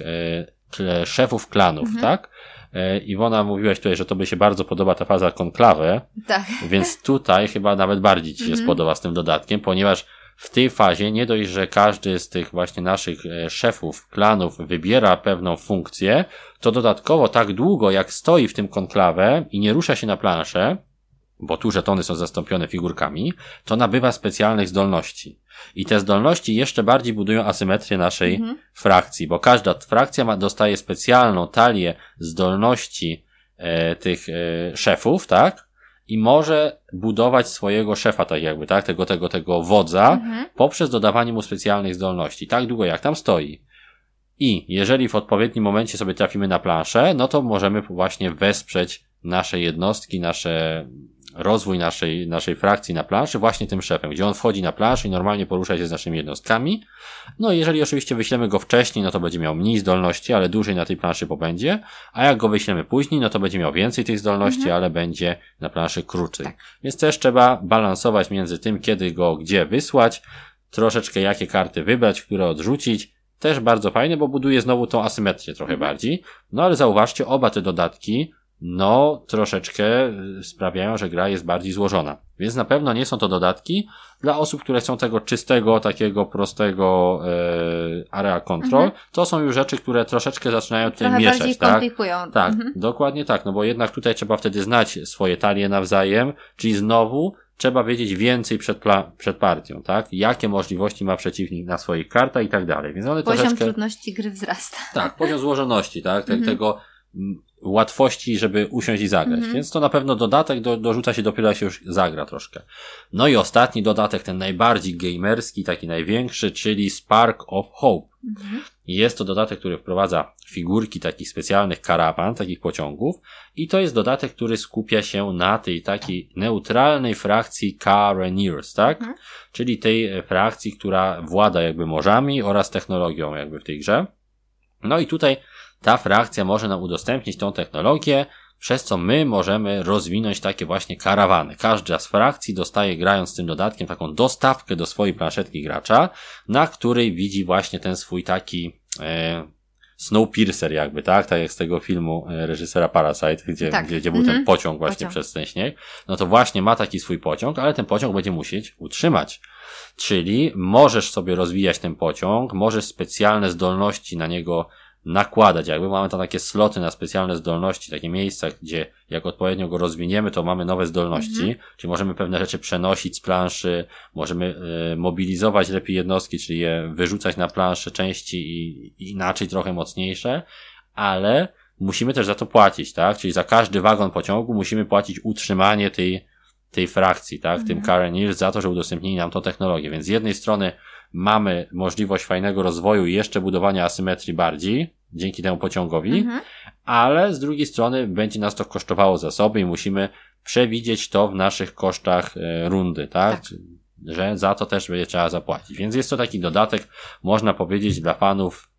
e, szefów klanów, mhm. tak? E, Iwona, mówiłaś tutaj, że to by się bardzo podoba ta faza konklawy. Tak. Więc tutaj chyba nawet bardziej Ci się mhm. spodoba z tym dodatkiem, ponieważ w tej fazie nie dość, że każdy z tych właśnie naszych e, szefów klanów wybiera pewną funkcję, to dodatkowo tak długo jak stoi w tym konklawę i nie rusza się na planszę, bo tu żetony są zastąpione figurkami, to nabywa specjalnych zdolności. I te zdolności jeszcze bardziej budują asymetrię naszej mhm. frakcji, bo każda frakcja ma, dostaje specjalną talię zdolności e, tych e, szefów, tak? I może budować swojego szefa, tak jakby, tak? Tego, tego, tego wodza, mhm. poprzez dodawanie mu specjalnych zdolności, tak długo jak tam stoi. I jeżeli w odpowiednim momencie sobie trafimy na planszę, no to możemy właśnie wesprzeć nasze jednostki, nasze rozwój naszej, naszej frakcji na planszy właśnie tym szefem, gdzie on wchodzi na planszę i normalnie porusza się z naszymi jednostkami. No i jeżeli oczywiście wyślemy go wcześniej, no to będzie miał mniej zdolności, ale dłużej na tej planszy pobędzie, a jak go wyślemy później, no to będzie miał więcej tych zdolności, mhm. ale będzie na planszy krócej. Tak. Więc też trzeba balansować między tym, kiedy go gdzie wysłać, troszeczkę jakie karty wybrać, które odrzucić, też bardzo fajne, bo buduje znowu tą asymetrię trochę mhm. bardziej. No ale zauważcie, oba te dodatki no troszeczkę y, sprawiają, że gra jest bardziej złożona. Więc na pewno nie są to dodatki dla osób, które chcą tego czystego, takiego prostego e, area control. Mhm. To są już rzeczy, które troszeczkę zaczynają tutaj Trochę mieszać. Bardziej tak? komplikują. Tak, mhm. dokładnie tak, no bo jednak tutaj trzeba wtedy znać swoje talie nawzajem, czyli znowu trzeba wiedzieć więcej przed, przed partią, tak? Jakie możliwości ma przeciwnik na swoich kartach i tak dalej. Więc one poziom troszeczkę... trudności gry wzrasta. Tak, poziom złożoności, tak? Mhm. Tego łatwości, żeby usiąść i zagrać. Mhm. Więc to na pewno dodatek do, dorzuca się dopiero jak się już zagra troszkę. No i ostatni dodatek, ten najbardziej gamerski, taki największy, czyli Spark of Hope. Mhm. Jest to dodatek, który wprowadza figurki takich specjalnych karawan, takich pociągów i to jest dodatek, który skupia się na tej takiej neutralnej frakcji Careniers, tak? Mhm. Czyli tej frakcji, która włada jakby morzami oraz technologią jakby w tej grze. No i tutaj ta frakcja może nam udostępnić tą technologię, przez co my możemy rozwinąć takie właśnie karawany. Każda z frakcji dostaje grając tym dodatkiem taką dostawkę do swojej planszetki gracza, na której widzi właśnie ten swój taki e, Snowpiercer jakby, tak? Tak jak z tego filmu e, reżysera Parasite, gdzie, tak. gdzie, gdzie był ten mhm. pociąg właśnie pociąg. przez ten śnieg. No to właśnie ma taki swój pociąg, ale ten pociąg będzie musieć utrzymać. Czyli możesz sobie rozwijać ten pociąg, możesz specjalne zdolności na niego nakładać. Jakby mamy tam takie sloty na specjalne zdolności, takie miejsca, gdzie jak odpowiednio go rozwiniemy, to mamy nowe zdolności, mhm. czyli możemy pewne rzeczy przenosić z planszy, możemy y, mobilizować lepiej jednostki, czyli je wyrzucać na planszę części i, i inaczej trochę mocniejsze, ale musimy też za to płacić, tak? Czyli za każdy wagon pociągu musimy płacić utrzymanie tej, tej frakcji, tak? Mhm. Tym Karen za to, że udostępnili nam tą technologię. Więc z jednej strony mamy możliwość fajnego rozwoju i jeszcze budowania asymetrii bardziej, dzięki temu pociągowi, mhm. ale z drugiej strony będzie nas to kosztowało zasoby i musimy przewidzieć to w naszych kosztach e, rundy, tak? tak. Że za to też będzie trzeba zapłacić. Więc jest to taki dodatek, można powiedzieć, dla fanów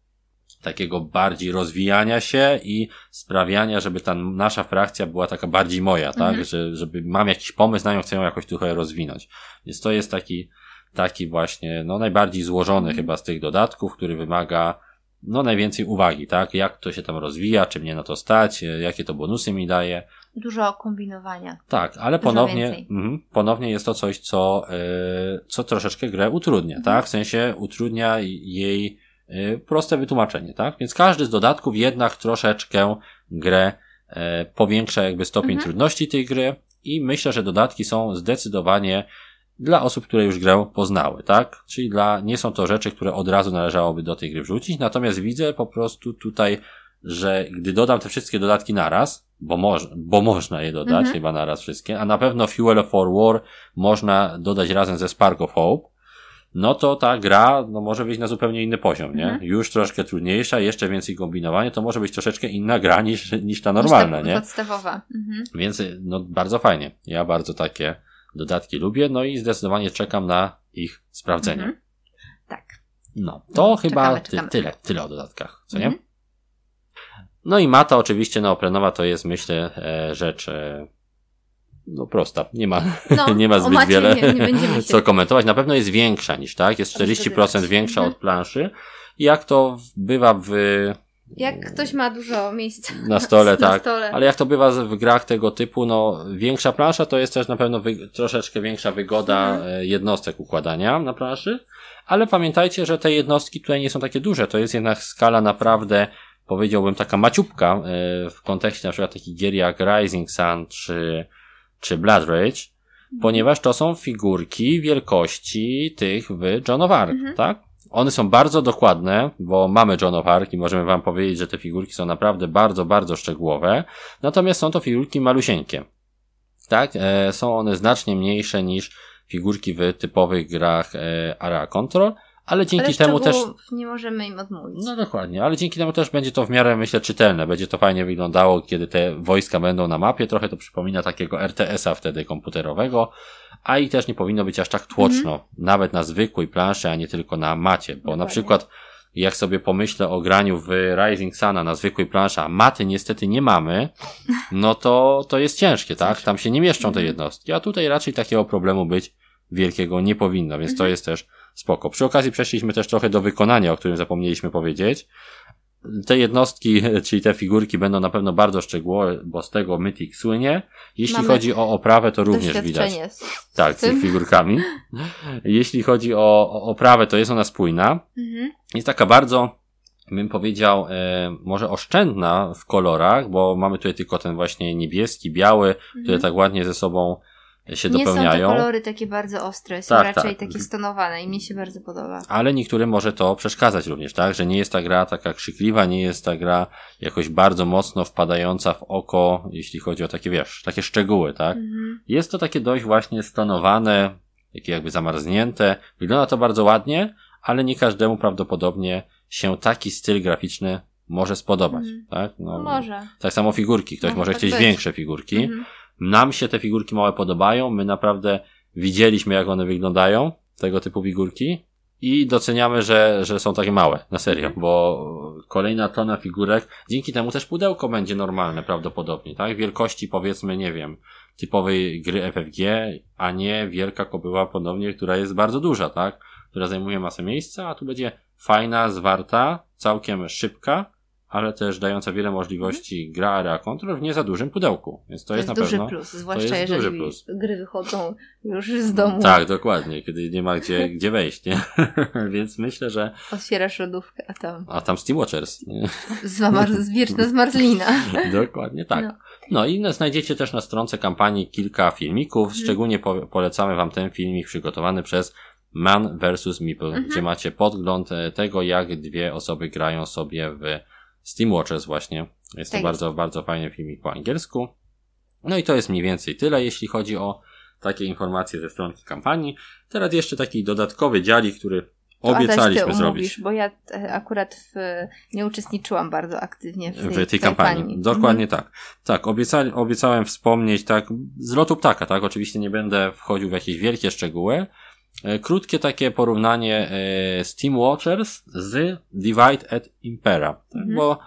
takiego bardziej rozwijania się i sprawiania, żeby ta nasza frakcja była taka bardziej moja, tak? Mhm. Że, żeby mam jakiś pomysł na nią, chcę ją jakoś trochę rozwinąć. Więc to jest taki, taki właśnie, no najbardziej złożony mhm. chyba z tych dodatków, który wymaga no najwięcej uwagi, tak? Jak to się tam rozwija, czy mnie na to stać, jakie to bonusy mi daje. Dużo kombinowania. Tak, ale ponownie, mm, ponownie jest to coś, co, y, co troszeczkę grę utrudnia, mhm. tak? W sensie utrudnia jej y, proste wytłumaczenie, tak? Więc każdy z dodatków jednak troszeczkę grę y, powiększa jakby stopień mhm. trudności tej gry i myślę, że dodatki są zdecydowanie dla osób, które już grę poznały, tak? Czyli dla, nie są to rzeczy, które od razu należałoby do tej gry wrzucić, natomiast widzę po prostu tutaj, że gdy dodam te wszystkie dodatki naraz, bo, moż, bo można je dodać mhm. chyba naraz wszystkie, a na pewno Fuel for War można dodać razem ze Spark of Hope, no to ta gra no, może być na zupełnie inny poziom, nie? Mhm. Już troszkę trudniejsza, jeszcze więcej kombinowania, to może być troszeczkę inna gra niż, niż ta normalna, niż ta nie? podstawowa. Mhm. Więc no bardzo fajnie. Ja bardzo takie dodatki lubię, no i zdecydowanie czekam na ich sprawdzenie. Mhm. Tak. No, to no, chyba czekamy, ty, czekamy. tyle, tyle o dodatkach, co mhm. nie? No i mata oczywiście neoprenowa to jest myślę e, rzecz e, no prosta, nie ma, no, nie ma zbyt wiele nie, nie co komentować. Na pewno jest większa niż tak, jest 40% większa mhm. od planszy. Jak to bywa w jak ktoś ma dużo miejsca na stole, tak. Na stole. Ale jak to bywa w grach tego typu, no większa plansza to jest też na pewno troszeczkę większa wygoda mhm. E, jednostek układania na planszy. Ale pamiętajcie, że te jednostki tutaj nie są takie duże. To jest jednak skala naprawdę, powiedziałbym, taka maciupka e, w kontekście na przykład takich gier jak Rising Sun czy, czy Blood Rage mhm. ponieważ to są figurki wielkości tych w John of Arc, mhm. tak? One są bardzo dokładne, bo mamy John of Arc i możemy wam powiedzieć, że te figurki są naprawdę bardzo, bardzo szczegółowe. Natomiast są to figurki malusieńkie. Tak? E, są one znacznie mniejsze niż figurki w typowych grach e, Area Control, ale dzięki ale temu też. Nie możemy im odmówić. No dokładnie, ale dzięki temu też będzie to w miarę, myślę, czytelne. Będzie to fajnie wyglądało, kiedy te wojska będą na mapie. Trochę to przypomina takiego RTS-a wtedy komputerowego a i też nie powinno być aż tak tłoczno, mm. nawet na zwykłej planszy, a nie tylko na macie, bo Dokładnie. na przykład jak sobie pomyślę o graniu w Rising Suna na zwykłej planszy, a maty niestety nie mamy, no to, to jest ciężkie, tak? Tam się nie mieszczą te mhm. jednostki, a tutaj raczej takiego problemu być wielkiego nie powinno, więc to mhm. jest też spoko. Przy okazji przeszliśmy też trochę do wykonania, o którym zapomnieliśmy powiedzieć, te jednostki, czyli te figurki będą na pewno bardzo szczegółowe, bo z tego Mythic słynie. Jeśli Mamy chodzi o oprawę, to również widać. Z tak, z tymi figurkami. Jeśli chodzi o, o oprawę, to jest ona spójna. Mhm. Jest taka bardzo, bym powiedział, e, może oszczędna w kolorach, bo mamy tutaj tylko ten właśnie niebieski, biały, mhm. które tak ładnie ze sobą się nie dopełniają. Nie są kolory takie bardzo ostre, są tak, raczej tak. takie stonowane i mi się bardzo podoba. Ale niektórym może to przeszkadzać również, tak? Że nie jest ta gra taka krzykliwa, nie jest ta gra jakoś bardzo mocno wpadająca w oko, jeśli chodzi o takie, wiesz, takie szczegóły, tak? Mhm. Jest to takie dość właśnie stonowane, takie jakby zamarznięte. Wygląda to bardzo ładnie, ale nie każdemu prawdopodobnie się taki styl graficzny może spodobać, mm. tak? No, może. Tak samo figurki. Ktoś może, może tak chcieć być. większe figurki. -hmm. Nam się te figurki małe podobają. My naprawdę widzieliśmy, jak one wyglądają, tego typu figurki. I doceniamy, że, że są takie małe, na serio, -hmm. bo kolejna tona figurek, dzięki temu też pudełko będzie normalne prawdopodobnie, tak? Wielkości powiedzmy, nie wiem, typowej gry FFG, a nie wielka kobyła ponownie, która jest bardzo duża, tak? Która zajmuje masę miejsca, a tu będzie fajna, zwarta, całkiem szybka, ale też dająca wiele możliwości mm. gra area control w nie za dużym pudełku. Więc to, to jest, jest, na duży pewno. plus, zwłaszcza jeżeli plus. gry wychodzą już z domu. Tak, dokładnie, kiedy nie ma gdzie, gdzie wejść, nie? Więc myślę, że. Otwierasz lodówkę, a tam. A tam Steam Watchers. Zamar wieczna zmarzlina. dokładnie tak. No. no. i znajdziecie też na stronce kampanii kilka filmików. Mhm. Szczególnie po polecamy Wam ten filmik przygotowany przez Man vs. Meeple, mhm. gdzie macie podgląd e, tego, jak dwie osoby grają sobie w Steam Watchers właśnie. Jest tak to bardzo, bardzo fajny filmik po angielsku. No i to jest mniej więcej tyle, jeśli chodzi o takie informacje ze stronki kampanii. Teraz jeszcze taki dodatkowy dziali, który to obiecaliśmy ty zrobić. Bo ja e, akurat w, nie uczestniczyłam bardzo aktywnie w tej, w tej kampanii. kampanii. Dokładnie mhm. tak. Tak, obieca, obiecałem wspomnieć tak z lotu ptaka, tak? Oczywiście nie będę wchodził w jakieś wielkie szczegóły, krótkie takie porównanie e, Steam Watchers z Divide at Impera, tak? mhm. bo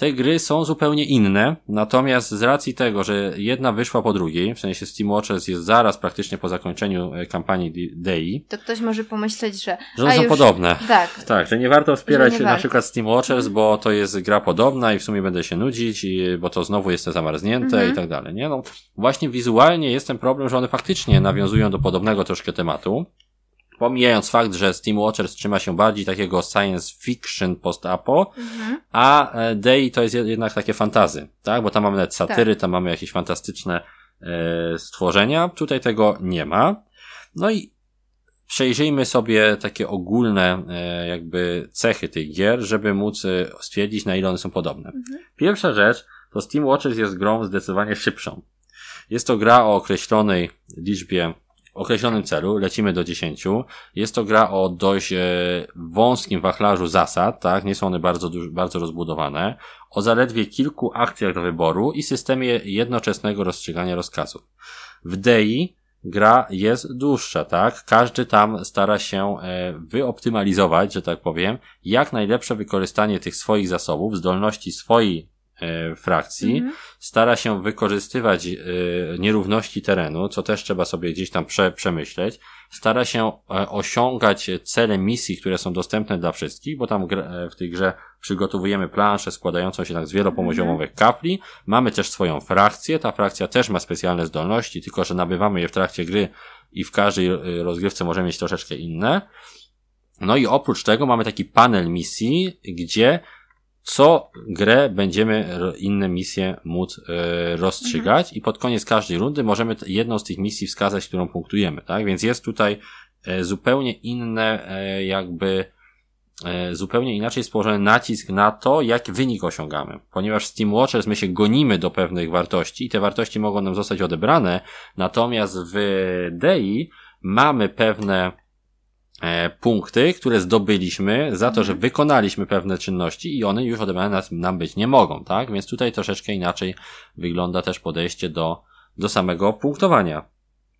te gry są zupełnie inne, natomiast z racji tego, że jedna wyszła po drugiej, w sensie Steam Watchers jest zaraz praktycznie po zakończeniu e, kampanii DEI. To ktoś może pomyśleć, że... Że one są już... podobne. Tak. Tak, że nie warto wspierać nie na warto. przykład Steam Watchers, mhm. bo to jest gra podobna i w sumie będę się nudzić, i, bo to znowu jest zamarznięte mhm. i tak dalej, nie? No, właśnie wizualnie jest ten problem, że one faktycznie nawiązują do podobnego troszkę tematu. Pomijając fakt, że Steam Watchers trzyma się bardziej takiego science fiction post-apo, mhm. a e, Day to jest jednak takie fantazy, tak? Bo tam mamy nawet satyry, tak. tam mamy jakieś fantastyczne e, stworzenia. Tutaj tego nie ma. No i przejrzyjmy sobie takie ogólne e, jakby cechy tych gier, żeby móc e, stwierdzić, na ile one są podobne. Mhm. Pierwsza rzecz, to Steam Watchers jest grą zdecydowanie szybszą. Jest to gra o określonej liczbie określonym celu, lecimy do 10. Jest to gra o dość e, wąskim wachlarzu zasad, tak, nie są one bardzo, bardzo rozbudowane, o zaledwie kilku akcjach do wyboru i systemie jednoczesnego rozstrzygania rozkazów. W DEI gra jest dłuższa, tak? Każdy tam stara się e, wyoptymalizować, że tak powiem, jak najlepsze wykorzystanie tych swoich zasobów, zdolności swojej E, frakcji, mhm. Stara się wykorzystywać e, nierówności terenu, co też trzeba sobie gdzieś tam prze, przemyśleć, stara się e, osiągać cele misji, które są dostępne dla wszystkich, bo tam w tej grze przygotowujemy planszę składającą się tak z wielopoziomowych mhm. kapli, mamy też swoją frakcję, ta frakcja też ma specjalne zdolności, tylko że nabywamy je w trakcie gry i w każdej rozgrywce możemy mieć troszeczkę inne. No i oprócz tego mamy taki panel misji, gdzie co grę będziemy inne misje móc e, rozstrzygać mhm. i pod koniec każdej rundy możemy jedną z tych misji wskazać, którą punktujemy, tak? Więc jest tutaj e, zupełnie inne e, jakby zupełnie inaczej jest położony nacisk na to, jak wynik osiągamy. Ponieważ w Steam Watchers my się gonimy do pewnych wartości i te wartości mogą nam zostać odebrane, natomiast w DEI mamy pewne punkty, które zdobyliśmy za to, że mhm. wykonaliśmy pewne czynności i one już odebrane nam być nie mogą, tak? Więc tutaj troszeczkę inaczej wygląda też podejście do, do samego punktowania,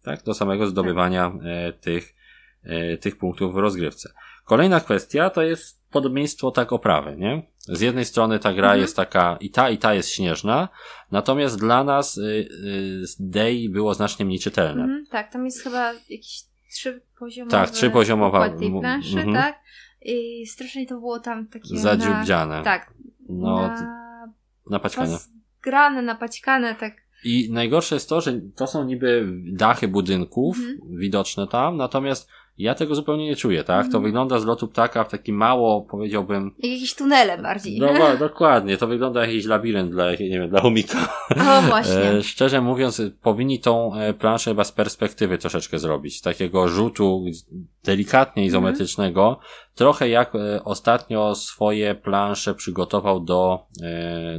tak? Do samego zdobywania e, tych, e, tych punktów w rozgrywce. Kolejna kwestia to jest podobieństwo tak oprawy, nie? Z jednej strony ta gra mhm. jest taka i ta i ta jest śnieżna, natomiast dla nas y, y, Day było znacznie mniej czytelne. Mhm, tak, tam jest chyba jakiś trzypoziomowy tak, trzypoziomowa tej planszy, mm -hmm. tak? I strasznie to było tam takie zadziubdziane. Na, tak. No, na, napaćkane. Grane, napaćkane, tak. I najgorsze jest to, że to są niby dachy budynków mm -hmm. widoczne tam, natomiast ja tego zupełnie nie czuję, tak? Mm. To mhm. wygląda z lotu ptaka w taki mało, powiedziałbym... Jak jakieś tunele bardziej. No, dokładnie. To wygląda jak jakiś labirynt dla, nie wiem, dla umika. O, właśnie. E, szczerze mówiąc, powinni tą e, planszę chyba z perspektywy troszeczkę zrobić. Takiego rzutu delikatnie izometrycznego. Mm. Trochę jak e, ostatnio swoje plansze przygotował do,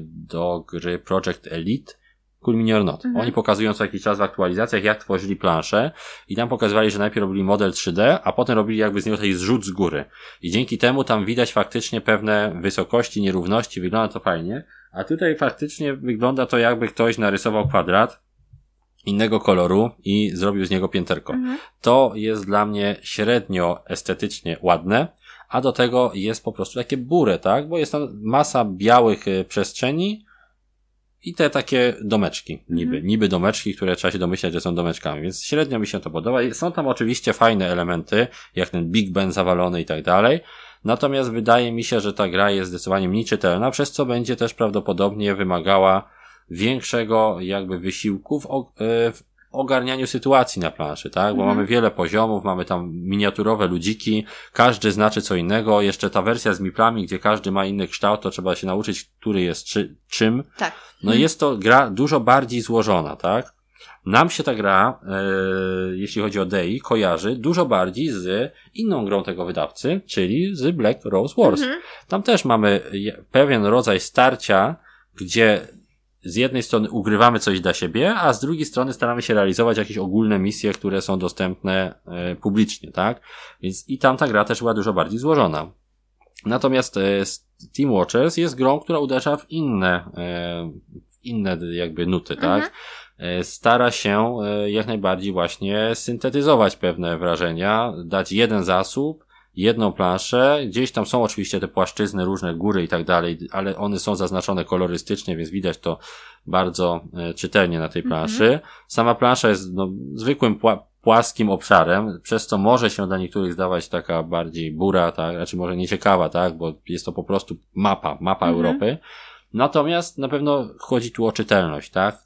do gry Project Elite Cool Mini or Not. Mhm. Oni pokazują co jakiś czas w aktualizacjach, jak tworzyli planszę i tam pokazywali, że najpierw robili model 3D, a potem robili jakby z niego taki zrzut z góry. I dzięki temu tam widać faktycznie pewne wysokości, nierówności, wygląda to fajnie. A tutaj faktycznie wygląda to jakby ktoś narysował kwadrat, innego koloru i zrobił z niego pięterko. Mhm. To jest dla mnie średnio estetycznie ładne, a do tego jest po prostu takie burę, tak? Bo jest tam masa białych y, przestrzeni i te takie domeczki, niby, mhm. niby domeczki, które trzeba się domyślać, że są domeczkami, więc średnio mi się to podoba. Są tam oczywiście fajne elementy, jak ten Big Ben zawalony i tak dalej, natomiast wydaje mi się, że ta gra jest zdecydowanie mniej czytelna, przez co będzie też prawdopodobnie wymagała większego jakby wysiłku w, e, w ogarnianiu sytuacji na planszy, tak? Bo mhm. mamy wiele poziomów, mamy tam miniaturowe ludziki, każdy znaczy co innego, jeszcze ta wersja z miplami, gdzie każdy ma inny kształt, to trzeba się nauczyć, który jest czy, czym. Tak. No mhm. jest to gra dużo bardziej złożona, tak? Nam się ta gra, e, jeśli chodzi o DEI, kojarzy dużo bardziej z inną grą tego wydawcy, czyli z Black Rose Wars. Mhm. Tam też mamy pewien rodzaj starcia, gdzie z jednej strony ugrywamy coś dla siebie, a z drugiej strony staramy się realizować jakieś ogólne misje, które są dostępne e, publicznie, tak? Więc i tamta gra też była dużo bardziej złożona. Natomiast e, Team Watchers jest grą, która uderza w inne, e, w inne jakby nuty, tak? Mhm. E, stara się jak najbardziej właśnie syntetyzować pewne wrażenia, dać jeden zasób, jedną planszę. Gdzieś tam są oczywiście te płaszczyzny, różne góry i tak dalej, ale one są zaznaczone kolorystycznie, więc widać to bardzo e, czytelnie na tej planszy. Mm -hmm. Sama plansza jest no, zwykłym pła płaskim obszarem, przez co może się dla niektórych zdawać taka bardziej bura, tak, znaczy może nieciekawa, tak, bo jest to po prostu mapa, mapa mm -hmm. Europy. Natomiast na pewno chodzi tu o czytelność, tak?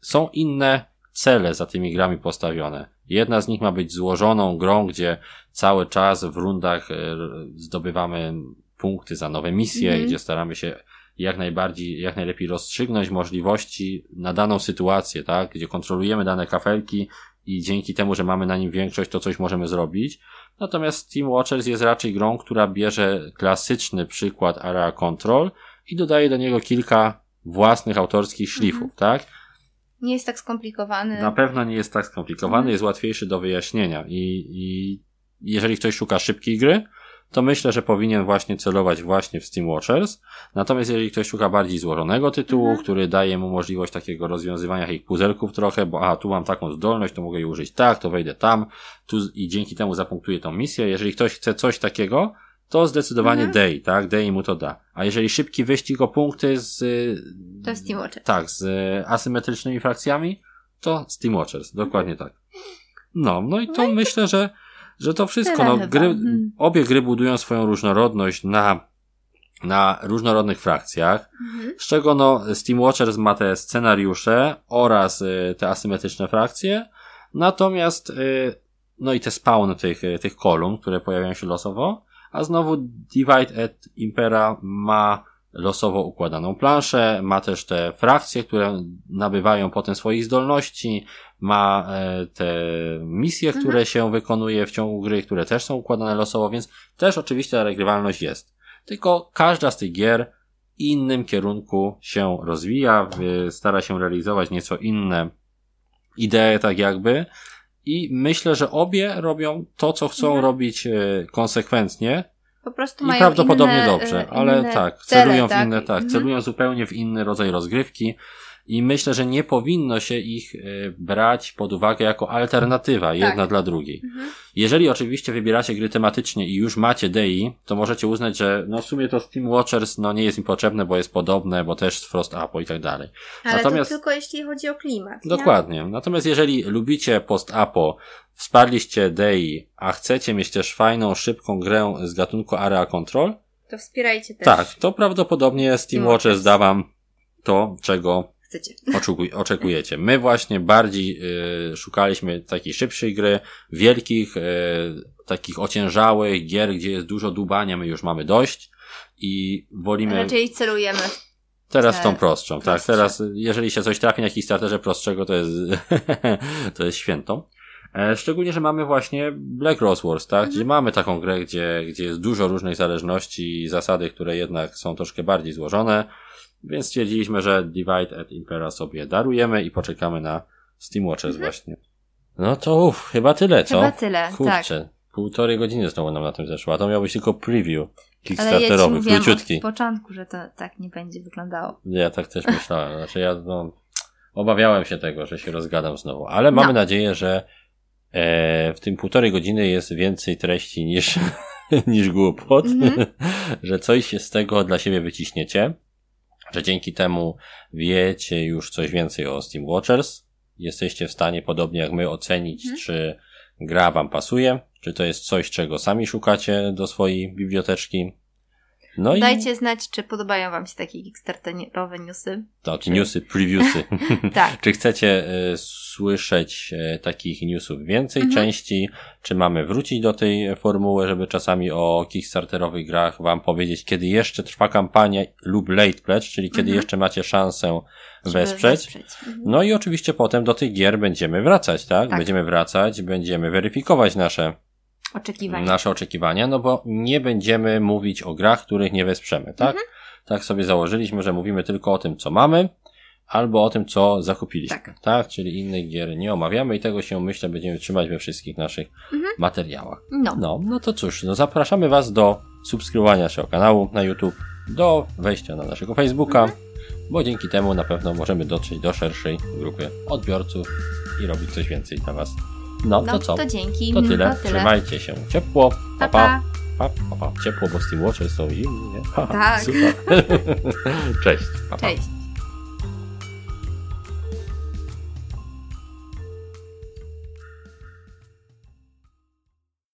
Są inne cele za tymi grami postawione. Jedna z nich ma być złożoną grą, gdzie cały czas w rundach e, zdobywamy punkty za nowe misje, mm -hmm. gdzie staramy się jak najbardziej, jak najlepiej rozstrzygnąć możliwości na daną sytuację, tak? Gdzie kontrolujemy dane kafelki i dzięki temu, że mamy na nim większość, to coś możemy zrobić. Natomiast Team Watchers jest raczej grą, która bierze klasyczny przykład Area Control i dodaje do niego kilka własnych autorskich szlifów, -hmm. tak? Nie jest tak skomplikowany. Na pewno nie jest tak skomplikowany, mm. jest łatwiejszy do wyjaśnienia i, i jeżeli ktoś szuka szybkiej gry, to myślę, że powinien właśnie celować właśnie w Steam Watchers. Natomiast jeżeli ktoś szuka bardziej złożonego tytułu, mhm. który daje mu możliwość takiego rozwiązywania ich puzelków trochę, bo a tu mam taką zdolność, to mogę jej użyć tak, to wejdę tam, tu i dzięki temu zapunktuję tą misję. Jeżeli ktoś chce coś takiego, to zdecydowanie mhm. Day, tak? Day mu to da. A jeżeli szybki wyścig o punkty z... To Steam Watchers. Tak, z asymetrycznymi frakcjami, to Steam Watchers, dokładnie mhm. tak. No, no i to no myślę, to... że że to wszystko, no, gry, mhm. obie gry budują swoją różnorodność na, na różnorodnych frakcjach, mhm. z czego no Steam Watchers ma te scenariusze oraz y, te asymetryczne frakcje, natomiast y, no i te spawn tych, y, tych kolumn, które pojawiają się losowo, a znowu Divide et Impera ma losowo układaną planszę, ma też te frakcje, które nabywają potem swoich zdolności, ma e, te misje, mhm. które się wykonuje w ciągu gry, które też są układane losowo, więc też oczywiście ta regrywalność jest. Tylko każda z tych gier w innym kierunku się rozwija, stara się realizować nieco inne idee, tak jakby. I myślę, że obie robią to, co chcą mhm. robić e, konsekwentnie, po prostu I prawdopodobnie inne, dobrze, ale tak, cele, celują tak? w inne, tak, mhm. celują zupełnie w inny rodzaj rozgrywki i myślę, że nie powinno się ich e, brać pod uwagę jako alternatywa tak. jedna dla drugiej. Mhm. Jeżeli oczywiście wybieracie gry tematycznie i już macie DI, to możecie uznać, że no w sumie to Steam Watchers no nie jest im potrzebne, bo jest podobne, bo też Frost Apo i tak dalej. Ale Natomiast, to tylko jeśli chodzi o klimat. Dokładnie. Nie? Natomiast jeżeli lubicie Post Apo, wsparliście DI, a chcecie mieć też fajną, szybką grę z gatunku Area Control, to wspierajcie też. Tak, to prawdopodobnie Steam Watchers da wam to, czego chcecie. Oczekuj, oczekujecie. My właśnie bardziej y, szukaliśmy takiej szybszej gry, wielkich, y, takich ociężałych gier, gdzie jest dużo dubania, my już mamy dość i wolimy... Raczej celujemy Teraz w tą prostszą, tak. Teraz, jeżeli się coś trafi na jakiś starterze prostszego, to jest, to jest święto. E, szczególnie, że mamy właśnie Black Rose Wars, tak? Mhm. Gdzie mamy taką grę, gdzie, gdzie jest dużo różnych zależności i zasady, które jednak są troszkę bardziej złożone Więc stwierdziliśmy, że Divide at Impera sobie darujemy i poczekamy na Steam Watches mhm. właśnie. No to uff, chyba tyle, co? Chyba tyle, Kurczę, tak. półtorej godziny znowu nam na tym zeszło, a to miał być tylko preview kickstarterowy, Ale ja króciutki. od początku, że to tak nie będzie wyglądało. Ja tak też myślałem, znaczy ja no, obawiałem się tego, że się rozgadam znowu, ale mamy no. nadzieję, że e, w tym półtorej godziny jest więcej treści niż, niż głupot, mm -hmm. że coś się z tego dla siebie wyciśniecie, że dzięki temu wiecie już coś więcej o Steam Watchers, jesteście w stanie, podobnie jak my, ocenić, hmm. czy gra wam pasuje, czy to jest coś, czego sami szukacie do swojej biblioteczki. No Dajcie i... znać, czy podobają Wam się takie Kickstarterowe newsy. Tak, czy... newsy, previewsy. tak. czy chcecie y, słyszeć y, takich newsów więcej mhm. części? Czy mamy wrócić do tej formuły, żeby czasami o Kickstarterowych grach Wam powiedzieć, kiedy jeszcze trwa kampania lub late pledge, czyli kiedy mhm. jeszcze macie szansę wesprzeć. wesprzeć. Mhm. No i oczywiście potem do tych gier będziemy wracać, tak? tak? Będziemy wracać, będziemy weryfikować nasze oczekiwania. Nasze oczekiwania, no bo nie będziemy mówić o grach, których nie wesprzemy, tak? Mhm. Tak sobie założyliśmy, że mówimy tylko o tym, co mamy, albo o tym, co zakupiliśmy, tak? tak? Czyli innych gier nie omawiamy i tego się, myślę, będziemy trzymać we wszystkich naszych mhm. materiałach. No. no. No to cóż, no zapraszamy Was do subskrybowania naszego kanału na YouTube, do wejścia na naszego Facebooka, mhm. bo dzięki temu na pewno możemy dotrzeć do szerszej grupy odbiorców i robić coś więcej dla Was. No, no to co? To dzięki. To tyle. To tyle. Trzymajcie się ciepło. Pa, pa. pa. pa, pa. Ciepło, bo Steam Watches są zimne. Tak. Super. Cześć. Pa. Cześć.